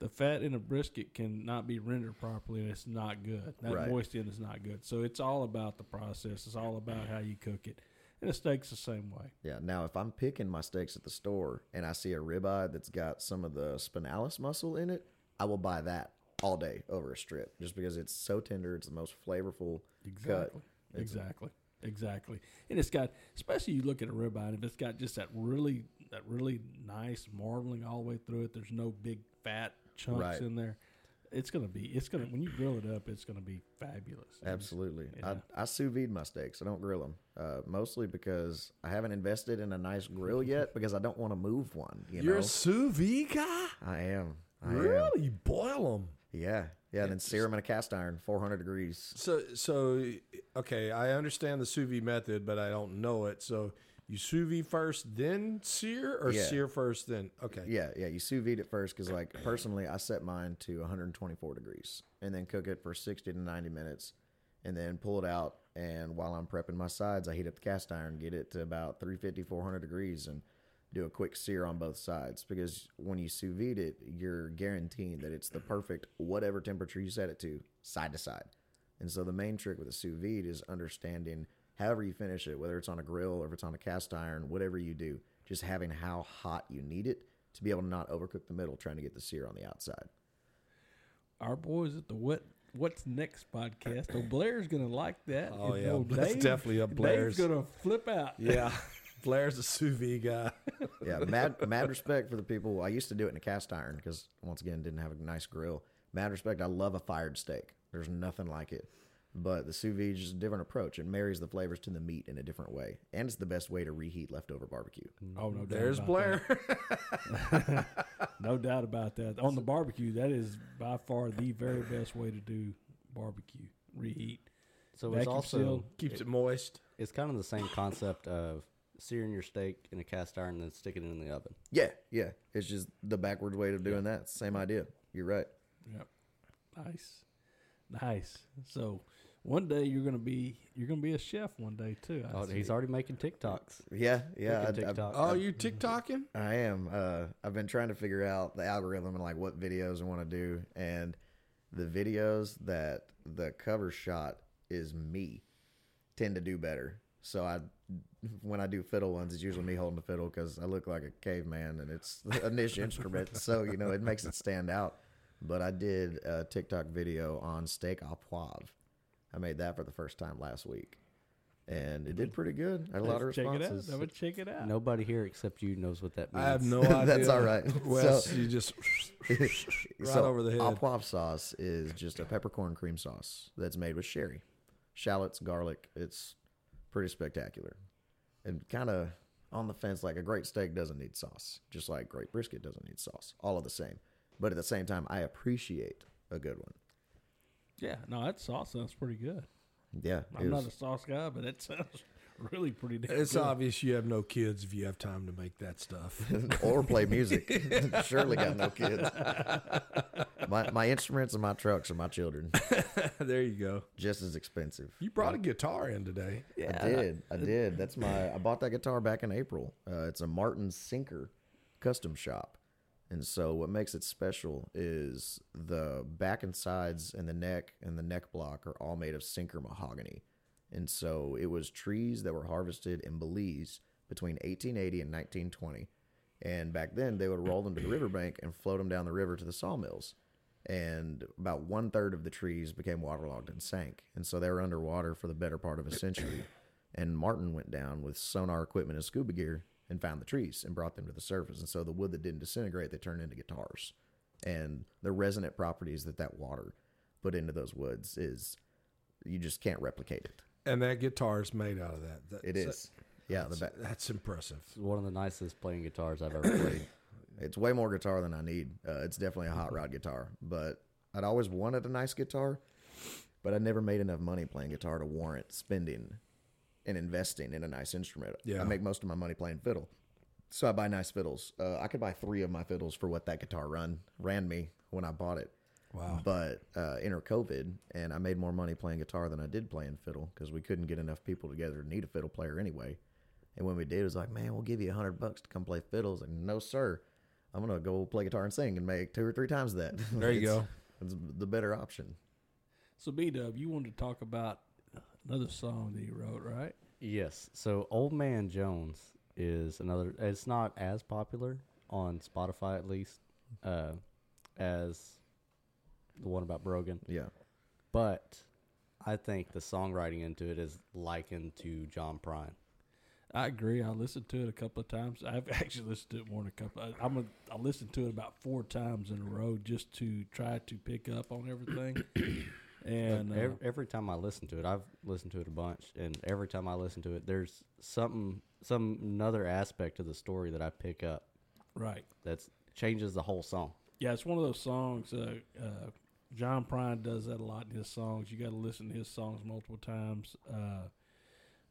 The fat in a brisket can not be rendered properly, and it's not good. That Right. moist end is not good. So it's all about the process. It's all about how you cook it, and a steak's the same way. Yeah. Now, if I'm picking my steaks at the store and I see a ribeye that's got some of the spinalis muscle in it, I will buy that all day over a strip, just because it's so tender. It's the most flavorful cut. Exactly. Exactly. Exactly. And it's got, especially you look at a ribeye, and if it's got just that really, that really nice marbling all the way through it. There's no big fat chunks Right. in there. It's gonna be. It's gonna when you grill it up. It's gonna be fabulous. Absolutely. Yeah. I, I sous vide my steaks. I don't grill them, uh, mostly because I haven't invested in a nice grill yet because I don't want to move one. You You're know, a sous vide guy? I am. I. Really? You boil them? Yeah. Yeah. And then sear them in a cast iron, 400 degrees. So, so okay, I understand the sous vide method, but I don't know it. So, you sous vide first, then sear, or Yeah. sear first, then okay. Yeah, yeah. You sous vide it first because, like, personally, I set mine to 124 degrees and then cook it for 60 to 90 minutes, and then pull it out. And while I'm prepping my sides, I heat up the cast iron, get it to about 350, 400 degrees, and do a quick sear on both sides. Because when you sous vide it, you're guaranteeing that it's the perfect whatever temperature you set it to, side to side. And so the main trick with a sous vide is understanding however you finish it, whether it's on a grill or if it's on a cast iron, whatever you do, just having how hot you need it to be able to not overcook the middle, trying to get the sear on the outside. Our boys at the what What's Next podcast. Oh, Blair's gonna like that. Oh, And yeah, old that's Dave- definitely up Blair's. Dave's gonna flip out. Yeah. Blair's a sous vide guy. Yeah, mad mad respect for the people. I used to do it in a cast iron because once again didn't have a nice grill. Mad respect. I love a fired steak. There's nothing like it. But the sous vide is just a different approach. It marries the flavors to the meat in a different way, and it's the best way to reheat leftover barbecue. Oh no, doubt There's about Blair. No doubt about that. On the barbecue, that is by far the very best way to do barbecue. Reheat. So it's also sealed. Keeps it moist. it's kind of the same concept of searing your steak in a cast iron and then sticking it in the oven. Yeah, yeah. It's just the backwards way of doing that. Same idea. You're right. Yep. Nice. Nice. So one day you're gonna be you're gonna be a chef one day too. I Oh, see. he's already making TikToks. Yeah, yeah. Cooking I- I- Oh, you TikToking? I am. Uh, I've been trying to figure out the algorithm and like what videos I want to do, and the videos that the cover shot is me tend to do better. So I, when I do fiddle ones, it's usually me holding the fiddle because I look like a caveman and it's a niche instrument, so you know it makes it stand out. But I did a TikTok video on steak au poivre. I made that for the first time last week, and it did pretty good. I had a lot of Let's check it out. I would check it out. Nobody here except you knows what that means. I have no idea. That's all right. Wes, So- you just right so, over the Au head. poivre sauce is just a peppercorn cream sauce that's made with sherry, shallots, garlic. It's pretty spectacular, and kind of on the fence. Like a great steak doesn't need sauce, just like great brisket doesn't need sauce. All of the same, but at the same time, I appreciate a good one. Yeah, no, that sauce sounds pretty good. Yeah, I'm it not a sauce guy, but it sounds really pretty damn It's good. obvious you have no kids if you have time to make that stuff. or play music. Surely got no kids. my my instruments and my trucks are my children. there you go. Just as expensive. You brought a guitar in today. I did. I did. That's my. I bought that guitar back in April. Uh, it's a Martin Sinker custom shop, and so what makes it special is the back and sides and the neck and the neck block are all made of Sinker mahogany, and so it was trees that were harvested in Belize between 1880 and 1920, and back then they would roll them to the riverbank and float them down the river to the sawmills and about one third of the trees became waterlogged and sank. And so they were underwater for the better part of a century. And Martin went down with sonar equipment and scuba gear and found the trees and brought them to the surface. And so the wood that didn't disintegrate, they turned into guitars. And the resonant properties that that water put into those woods is you just can't replicate it. And that guitar is made out of that. that It is. Yeah, the That's, ba- that's impressive. It's one of the nicest playing guitars I've ever played. It's way more guitar than I need. Uh, it's definitely a hot rod guitar, but I'd always wanted a nice guitar, but I never made enough money playing guitar to warrant spending and investing in a nice instrument. Yeah. I make most of my money playing fiddle, so I buy nice fiddles. Uh, I could buy three of my fiddles for what that guitar run ran me when I bought it. Wow. But uh, enter COVID, and I made more money playing guitar than I did playing fiddle because we couldn't get enough people together to need a fiddle player anyway. And when we did, it was like, man, we'll give you a hundred bucks to come play fiddles. And no, sir, I'm gonna go play guitar and sing and make two or three times that. There you It's- go. It's the better option. So B Dub, you wanted to talk about another song that you wrote, right? Yes. So Old Man Jones is another. It's not as popular on Spotify, at least, uh, as the one about Brogan. Yeah. But I think the songwriting into it is likened to John Prine. I agree. I listened to it a couple of times. I've actually listened to it more than a couple. I, I'm a, I listened to it about four times in a row just to try to pick up on everything. and uh, every, every time I listen to it, I've listened to it a bunch, and every time I listen to it, there's something, some another aspect of the story that I pick up right, that changes the whole song. yeah, it's one of those songs. Uh, uh, John Prine does that a lot in his songs. You got to listen to his songs multiple times. Uh,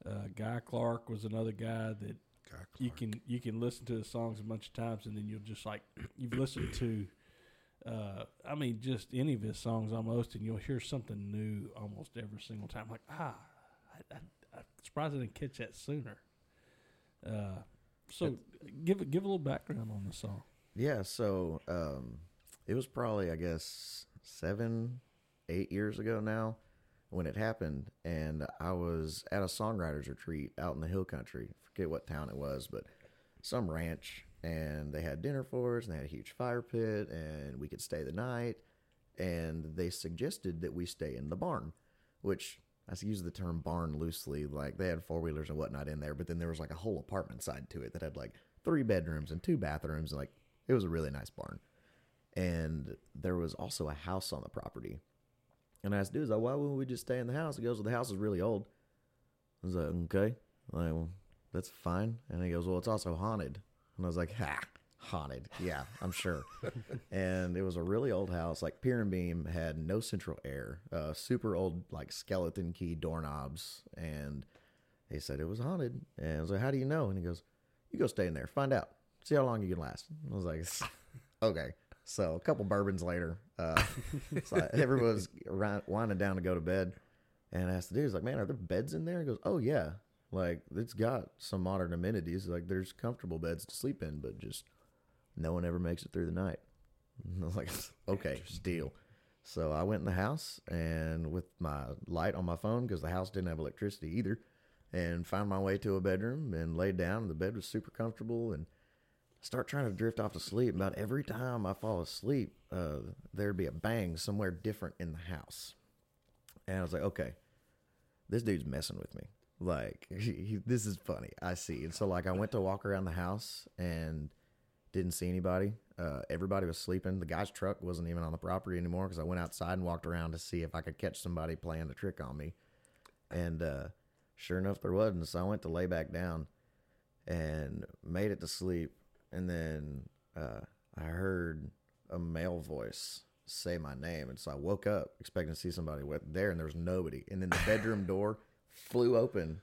uh, Guy Clark was another guy that Guy you can you can listen to his songs a bunch of times and then you'll just like you've listened to uh I mean just any of his songs almost and you'll hear something new almost every single time like ah I, I, I'm surprised I didn't catch that sooner uh so give give a little background on the song Yeah. So um, it was probably, I guess, seven, eight years ago now when it happened, and I was at a songwriters retreat out in the hill country. Forget what town it was, but some ranch, and they had dinner for us, and they had a huge fire pit, and we could stay the night. And they suggested that we stay in the barn, which I use the term barn loosely. Like they had four wheelers and whatnot in there, but then there was like a whole apartment side to it that had like three bedrooms and two bathrooms. And like it was a really nice barn. And there was also a house on the property. And I asked dude, like, why wouldn't we just stay in the house? He goes, well, the house is really old. I was like, okay. Like, well, that's fine. And he goes, well, it's also haunted. And I was like, ha, haunted. Yeah, I'm sure. and it was a really old house. Like pier and beam had no central air. Uh, super old, like skeleton key doorknobs. And he said it was haunted. And I was like, how do you know? And he goes, you go stay in there, find out, see how long you can last. I was like, okay. So a couple bourbons later, uh, so everyone was winding down to go to bed. And I asked the dude, he's like, man, are there beds in there? He goes, oh, yeah. Like, it's got some modern amenities. Like, there's comfortable beds to sleep in, but just no one ever makes it through the night. And I was like, okay, deal. So I went in the house and with my light on my phone, because the house didn't have electricity either, and found my way to a bedroom and laid down. And the bed was super comfortable and start trying to drift off to sleep. About every time I fall asleep, uh, there'd be a bang somewhere different in the house. And I was like, okay, this dude's messing with me. Like, this is funny. I see. And so, like, I went to walk around the house and didn't see anybody. Uh, everybody was sleeping. The guy's truck wasn't even on the property anymore because I went outside and walked around to see if I could catch somebody playing a trick on me. And uh, sure enough, there wasn't. So I went to lay back down and made it to sleep. And then uh, I heard a male voice say my name. And so I woke up expecting to see somebody there, and there was nobody. And then the bedroom door flew open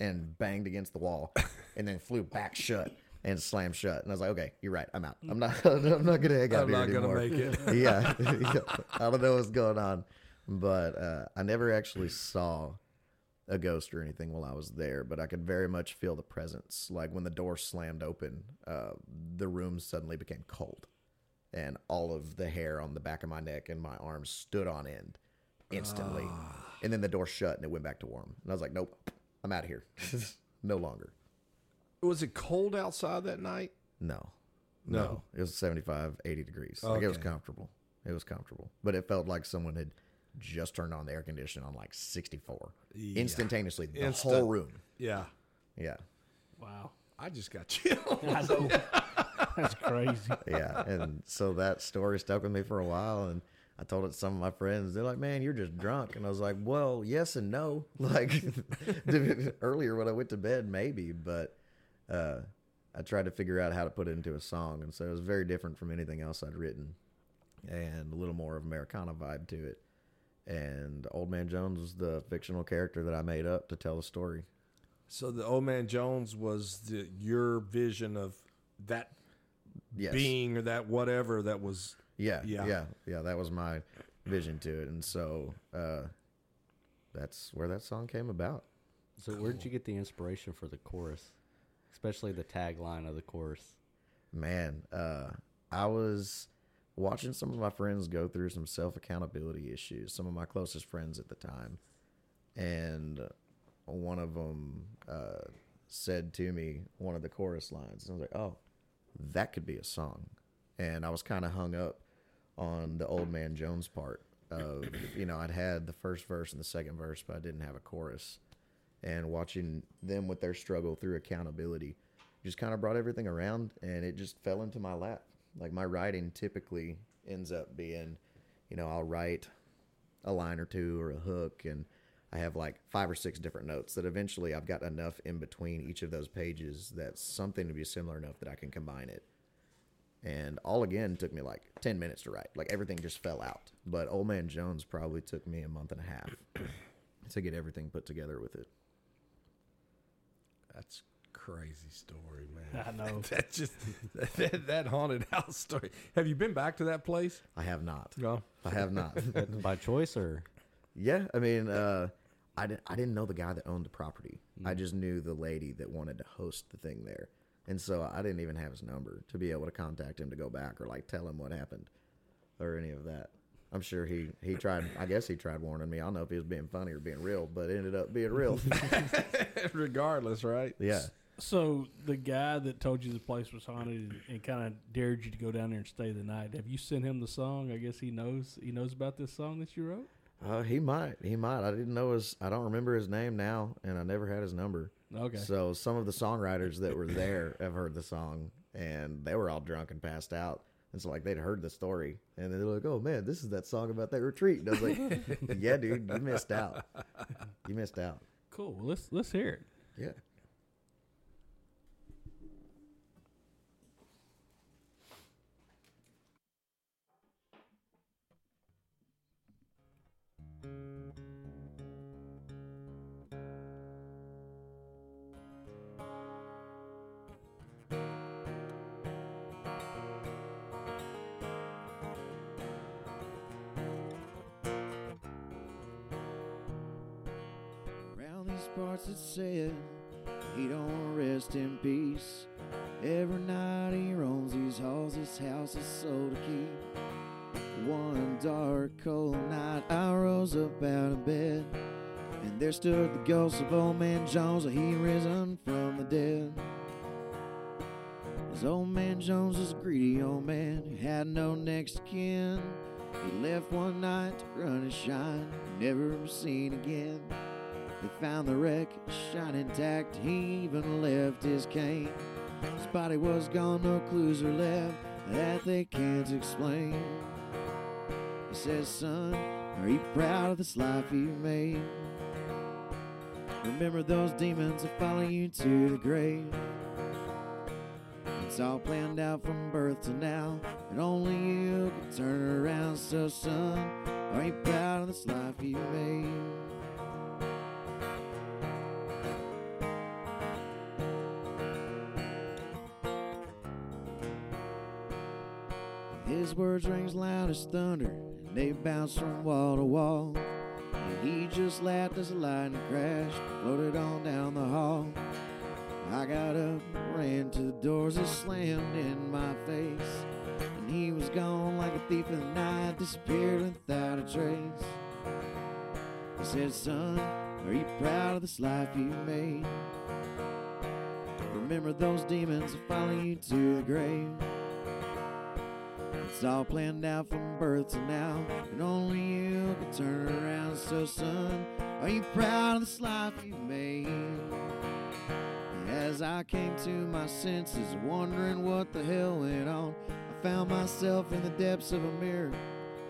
and banged against the wall and then flew back shut. and slammed shut. And I was like, okay, you're right. I'm out. I'm not. I'm not gonna hang out I'm here not anymore. make it. yeah, I don't know what's going on, but uh, I never actually saw a ghost or anything while I was there. But I could very much feel the presence. Like when the door slammed open, uh, the room suddenly became cold, and all of the hair on the back of my neck and my arms stood on end instantly. And then the door shut and it went back to warm. And I was like, nope, I'm out of here. no longer. Was it cold outside that night? No. No. It was 75, 80 degrees. Like it was comfortable. It was comfortable. But it felt like someone had just turned on the air conditioner on like 64. Instantaneously. The Instant. whole room. Yeah. Yeah. Wow. I just got chills. That's crazy. Yeah. and so that story stuck with me for a while. And I told it to some of my friends. They're like, man, you're just drunk. And I was like, well, yes and no. Like earlier when I went to bed, maybe. But uh, I tried to figure out how to put it into a song. And so it was very different from anything else I'd written. and a little more of Americana vibe to it. And Old Man Jones was the fictional character that I made up to tell the story. So the old man Jones was the, your vision of that Yes. being or that whatever that was. Yeah, Yeah. yeah, yeah, That was my vision to it, and so uh, that's where that song came about. So where did you get the inspiration for the chorus, especially the tagline of the chorus? Man, uh, I was watching some of my friends go through some self accountability issues. Some of my closest friends at the time, and one of them uh, said to me one of the chorus lines, and I was like, "Oh, that could be a song." And I was kind of hung up on the old man Jones part of you know I'd had the first verse and the second verse, but I didn't have a chorus. And watching them with their struggle through accountability just kind of brought everything around and it just fell into my lap. Like my writing typically ends up being, you know, I'll write a line or two or a hook and I have like five or six different notes that eventually I've got enough in between each of those pages that's something to be similar enough that I can combine it. And all again took me like 10 minutes to write. Like everything just fell out. But Old Man Jones probably took me a month and a half to get everything put together with it. That's crazy story, man. I know. that just that, that haunted house story. Have you been back to that place? I have not. No. I have not. By choice or Yeah, I mean, uh, I didn't. I didn't know the guy that owned the property. I just knew the lady that wanted to host the thing there, and so I didn't even have his number to be able to contact him to go back or like tell him what happened, or any of that. I'm sure he he tried. I guess he tried warning me. I don't know if he was being funny or being real, but it ended up being real. Regardless, right? yeah. So the guy that told you the place was haunted and, and kind of dared you to go down there and stay the night. Have you sent him the song? I guess he knows he knows about this song that you wrote. Uh, he might. He might. I didn't know his. I don't remember his name now, and I never had his number. Okay. So some of the songwriters that were there have heard the song, and they were all drunk and passed out. And so like they'd heard the story, and they're like, "Oh man, this is that song about that retreat." And I was like, "Yeah, dude, you missed out. You missed out." Cool. Well, let's let's hear it. Yeah. Around these parts it said he don't rest in peace. Every night he roams these halls, his house is so to keep. One dark, cold night, I rose up out of bed, and there stood the ghost of old man Jones, he risen from the dead. This old man Jones was a greedy old man who had no next kin. He left one night to run and shine, never seen again. They found the wreck, shot intact. He even left his cane. His body was gone, no clues are left that they can't explain. He says, Son, are you proud of this life you made? Remember those demons that follow you to the grave. It's all planned out from birth to now, and only you can turn around. So, son, are you proud of this life you made? Words rings loud as thunder, and they bounce from wall to wall. And he just laughed as the lightning crashed, floated on down the hall. I got up, ran to the doors that slammed in my face. And he was gone like a thief in the night, disappeared without a trace. He said, Son, are you proud of this life you made? Remember those demons that follow you to the grave. It's all planned out from birth to now, and only you can turn around. So, son, are you proud of this life you've made? As I came to my senses, wondering what the hell went on, I found myself in the depths of a mirror,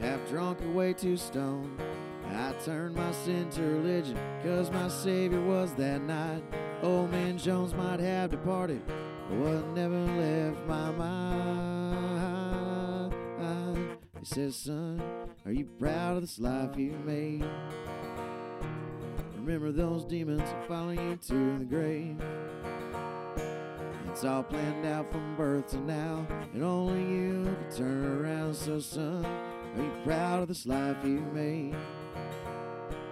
half drunk or way too stoned. I turned my sin to religion, cause my Savior was that night. Old man Jones might have departed, but what never left my mind. Says, Son, are you proud of this life you made? Remember those demons that follow you to the grave. It's all planned out from birth to now, and only you can turn around. So, son, are you proud of this life you made?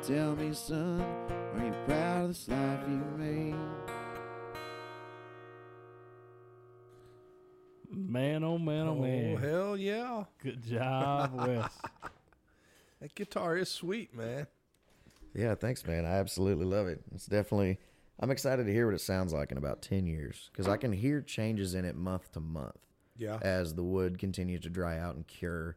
Tell me, son, are you proud of this life you made? Man, oh man, oh, man. Oh, man. hell yeah. Good job, Wes. That guitar is sweet, man. Yeah, thanks, man. I absolutely love it. It's definitely. I'm excited to hear what it sounds like in about ten years because I can hear changes in it month to month Yeah. as the wood continues to dry out and cure.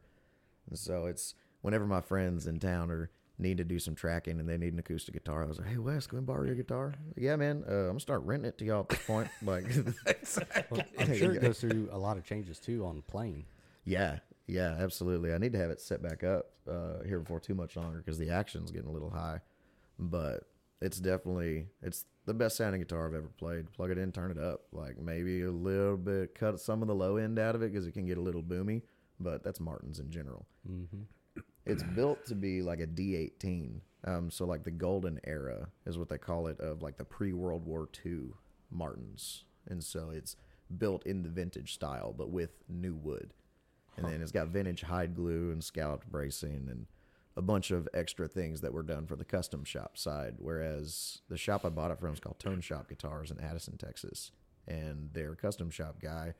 And so it's whenever my friends in town are need to do some tracking and they need an acoustic guitar, I was like, "Hey, Wes, can we borrow your guitar?" Yeah, man. Uh, I'm gonna start renting it to y'all at this point. Like, Well, I'm sure it goes through a lot of changes too on plane. yeah, yeah, absolutely. I need to have it set back up uh, here before too much longer because the action's getting a little high. But it's definitely it's the best sounding guitar I've ever played. Plug it in, turn it up. Like maybe a little bit, cut some of the low end out of it because it can get a little boomy. But that's Martin's in general. Mm-hmm. It's built to be like a D18. Um, so like the golden era is what they call it of like the pre World War II Martins, and so it's built in the vintage style but with new wood, and then it's got vintage hide glue and scalloped bracing and a bunch of extra things that were done for the custom shop side. Whereas the shop I bought it from is called Tone Shop Guitars in Addison, Texas, and their custom shop guy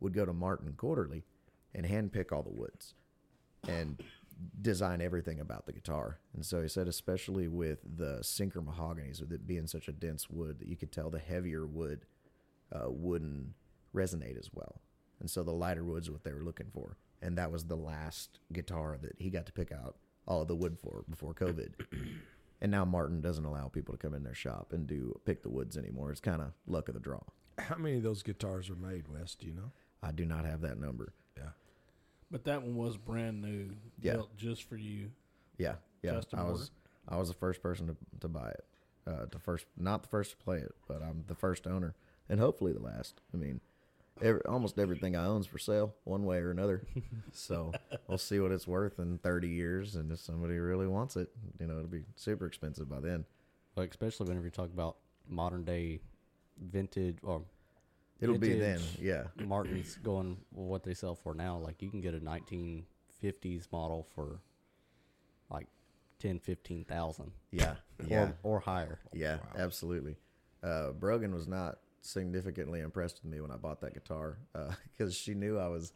would go to Martin quarterly and handpick all the woods and design everything about the guitar. And so he said, especially with the sinker mahoganies, with it being such a dense wood, that you could tell the heavier wood uh, wouldn't resonate as well. And so the lighter wood's what they were looking for. And that was the last guitar that he got to pick out all of the wood for before COVID. and now Martin doesn't allow people to come in their shop and do pick the woods anymore. It's kind of luck of the draw. How many of those guitars are made, Wes? Do you know? I do not have that number. Yeah. But that one was brand new, Yeah. built just for you. Yeah, yeah. Custom I was order? I was the first person to, to buy it. Uh, the first, not the first to play it, but I'm the first owner, and hopefully the last. I mean, every, almost everything I own's for sale, one way or another. so we'll see what it's worth in 30 years, and if somebody really wants it, you know, it'll be super expensive by then. Like especially whenever you talk about modern day vintage or It'll be then, yeah, Martin's going well, what they sell for now. Like you can get a 1950s model for like 10, 15,000 yeah, yeah. or, or higher. Yeah, absolutely. Uh, Brogan was not significantly impressed with me when I bought that guitar because she knew I was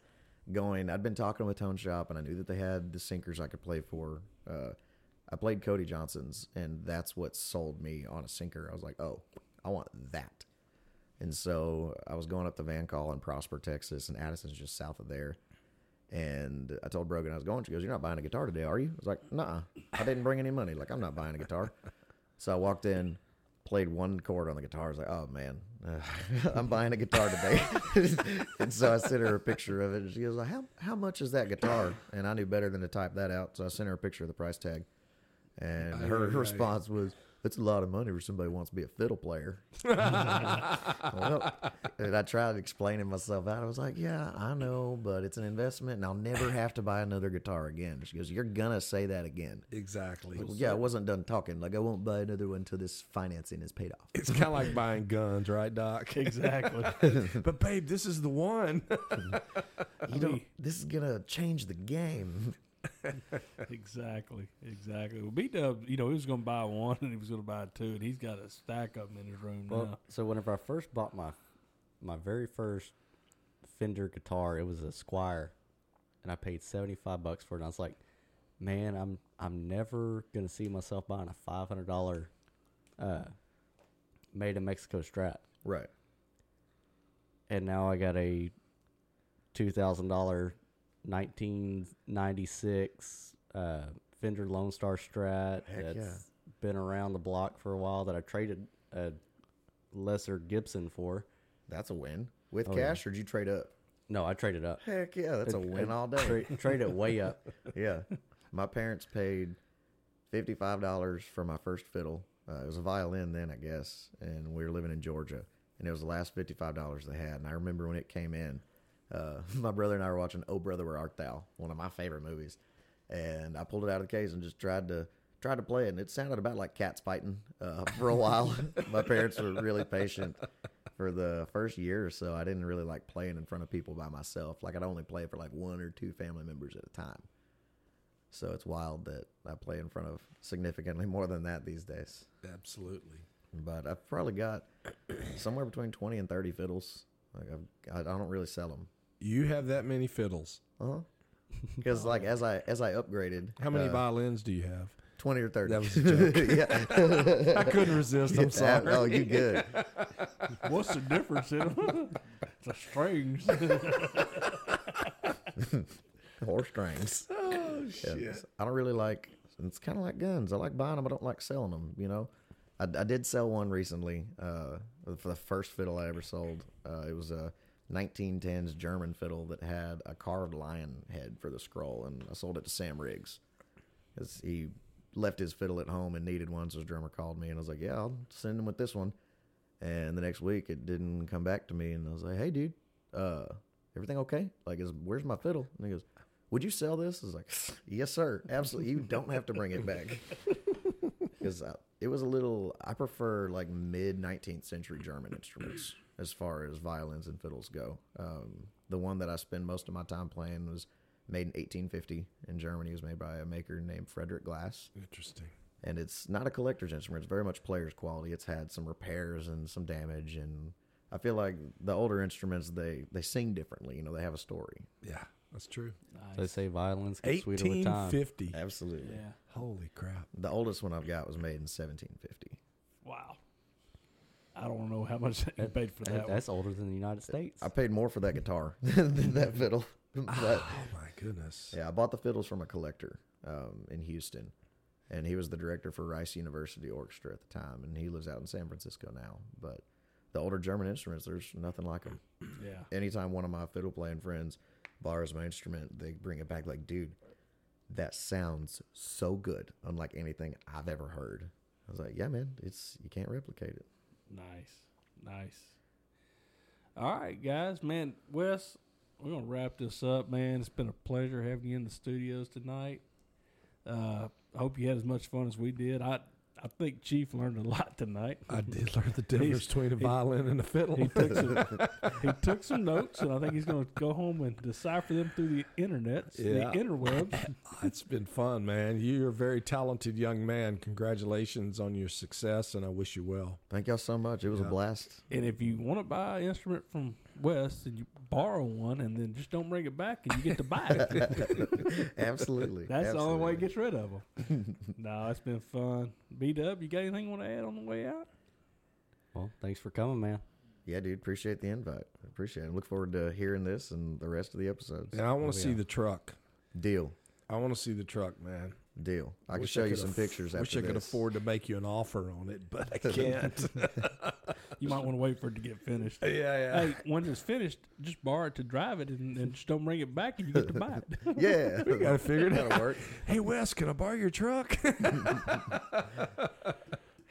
going. I'd been talking with Tone Shop and I knew that they had the sinkers I could play for. Uh, I played Cody Johnson's and that's what sold me on a sinker. I was like, oh, I want that. And so I was going up to Van Call in Prosper, Texas, and Addison's just south of there. And I told Brogan I was going. She goes, "You're not buying a guitar today, are you?" I was like, "Nah, I didn't bring any money. Like, I'm not buying a guitar." So I walked in, played one chord on the guitar. I was like, "Oh man, uh, I'm buying a guitar today." and so I sent her a picture of it. And she goes, "How how much is that guitar?" And I knew better than to type that out, so I sent her a picture of the price tag. And her response was, That's a lot of money for somebody who wants to be a fiddle player. well, and I tried explaining myself out. I was like, yeah, I know, but it's an investment and I'll never have to buy another guitar again. She goes, you're going to say that again. Exactly. Well, yeah, I wasn't done talking. Like, I won't buy another one until this financing is paid off. It's kind of like buying guns, right, Doc? Exactly. but babe, this is the one. You don't, this is going to change the game. Exactly. Exactly. Well, B Dub, you know, he was going to buy one and he was going to buy two, and he's got a stack of them in his room Well, now. so whenever I first bought my my very first Fender guitar, it was a Squier, and I paid seventy five bucks for it. And I was like, man, I'm I'm never gonna see myself buying a five hundred dollar, uh, made in Mexico Strat. Right. and now I got a two thousand dollar nineteen ninety six uh, Fender Lone Star Strat Heck that's yeah. been around the block for a while that I traded a lesser Gibson for. That's a win. With Oh, yeah. cash, or did you trade up? No, I traded up. Heck yeah, that's a win all day. Tra- trade it way up. yeah. My parents paid $55 for my first fiddle. Uh, it was a violin then, I guess. And we were living in Georgia. And it was the last $55 they had. And I remember when it came in, uh, my brother and I were watching Oh Brother Where Art Thou, one of my favorite movies. And I pulled it out of the case and just tried to tried to play it. And it sounded about like cats fighting uh, for a while. my parents were really patient for the first year or so. I didn't really like playing in front of people by myself. Like I'd only play for like one or two family members at a time. So it's wild that I play in front of significantly more than that these days. Absolutely. But I've probably got somewhere between 20 and 30 fiddles. Like I've, I I don't really sell them. You have that many fiddles. Uh-huh. Because like as I as I upgraded, How many uh, violins do you have? 20 or 30. That was a joke. yeah. I couldn't resist. I'm sorry. Oh, you good. What's the difference in them? the strings. Horse strings. Oh Yeah, shit. I don't really like. It's kind of like guns. I like buying them. I don't like selling them. You know, I, I did sell one recently. Uh, for the first fiddle I ever sold, uh, it was a 1910s German fiddle that had a carved lion head for the scroll, and I sold it to Sam Riggs because he left his fiddle at home and needed one. So his drummer called me, and I was like, "Yeah, I'll send him with this one." And the next week, it didn't come back to me, and I was like, "Hey, dude, uh, everything okay? Like, is where's my fiddle?" And he goes, "Would you sell this?" I was like, "Yes, sir, absolutely. You don't have to bring it back." Because it was a little. I prefer like mid 19th century German instruments as far as violins and fiddles go. Um, the one that I spend most of my time playing was made in 1850 in Germany. It was made by a maker named Frederick Glass Interesting. and it's not a collector's instrument. It's very much player's quality. It's had some repairs and some damage, and I feel like the older instruments they they sing differently. You know, they have a story. Yeah, that's true. They say violins get sweeter with time. 1850. Absolutely. yeah. Holy crap. The oldest one I've got was made in 1750. Wow. I don't know how much I paid for that. That- one. that's older than the United States. I paid more for that guitar than that fiddle. but Oh my goodness. yeah, I bought the fiddles from a collector um, in Houston, and he was the director for Rice University Orchestra at the time, and he lives out in San Francisco now. But the older German instruments, there's nothing like them. Yeah. anytime one of my fiddle playing friends borrows my instrument, they bring it back like, dude, that sounds so good, unlike anything I've ever heard. I was like, yeah, man, it's you can't replicate it. Nice. Nice. All right, guys. Man, Wes, we're going to wrap this up, man. It's been a pleasure having you in the studios tonight. Uh, I hope you had as much fun as we did. I I think Chief learned a lot tonight. I did learn the difference between a he- violin and a fiddle. He took some he took some notes, and I think he's going to go home and decipher them through the internet, Yeah. the interwebs. it's been fun, man. You're a very talented young man. Congratulations on your success, and I wish you well. Thank y'all so much. It was Yeah. a blast. and if you want to buy an instrument from Wes, and you borrow one, and then just don't bring it back, and you get to buy it. Absolutely. That's the only way he Absolutely. gets rid of them. no, it's been fun. B Dub, you got anything you want to add on the way out? well, thanks for coming, man. Yeah, dude. Appreciate the invite. Appreciate it. Look forward to hearing this and the rest of the episodes. And I want Oh, to see yeah. the truck. Deal. I want to see the truck, man. Deal. I can Wish show you some aff- pictures Wish after I could this. afford to make you an offer on it, but I can't. You might want to wait for it to get finished. yeah, yeah. Hey, when it's finished, just borrow it to drive it, and, and just don't bring it back, and you get to buy it. Yeah. we got to figure it out. That'll work. Hey, Wes, can I borrow your truck?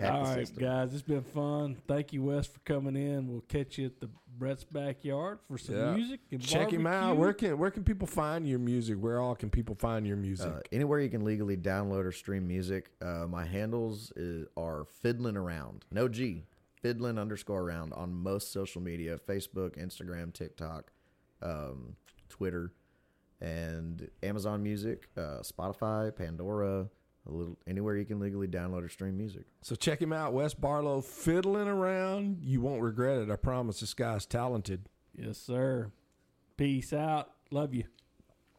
Hack All the right, system. guys, it's been fun. Thank you, Wes, for coming in. We'll catch you at the Brett's backyard for some Yeah. music and Check him out. Where can where can people find your music? Where all can people find your music? Uh, anywhere you can legally download or stream music. Uh, my handles is, are fiddling around. No G. Fiddling underscore around on most social media Facebook, Instagram, TikTok, um, Twitter, and Amazon Music, uh, Spotify, Pandora, a little anywhere you can legally download or stream music. so check him out, Wes Barlow, fiddling around. You won't regret it. I promise. This guy's talented. Yes, sir. Peace out. Love you.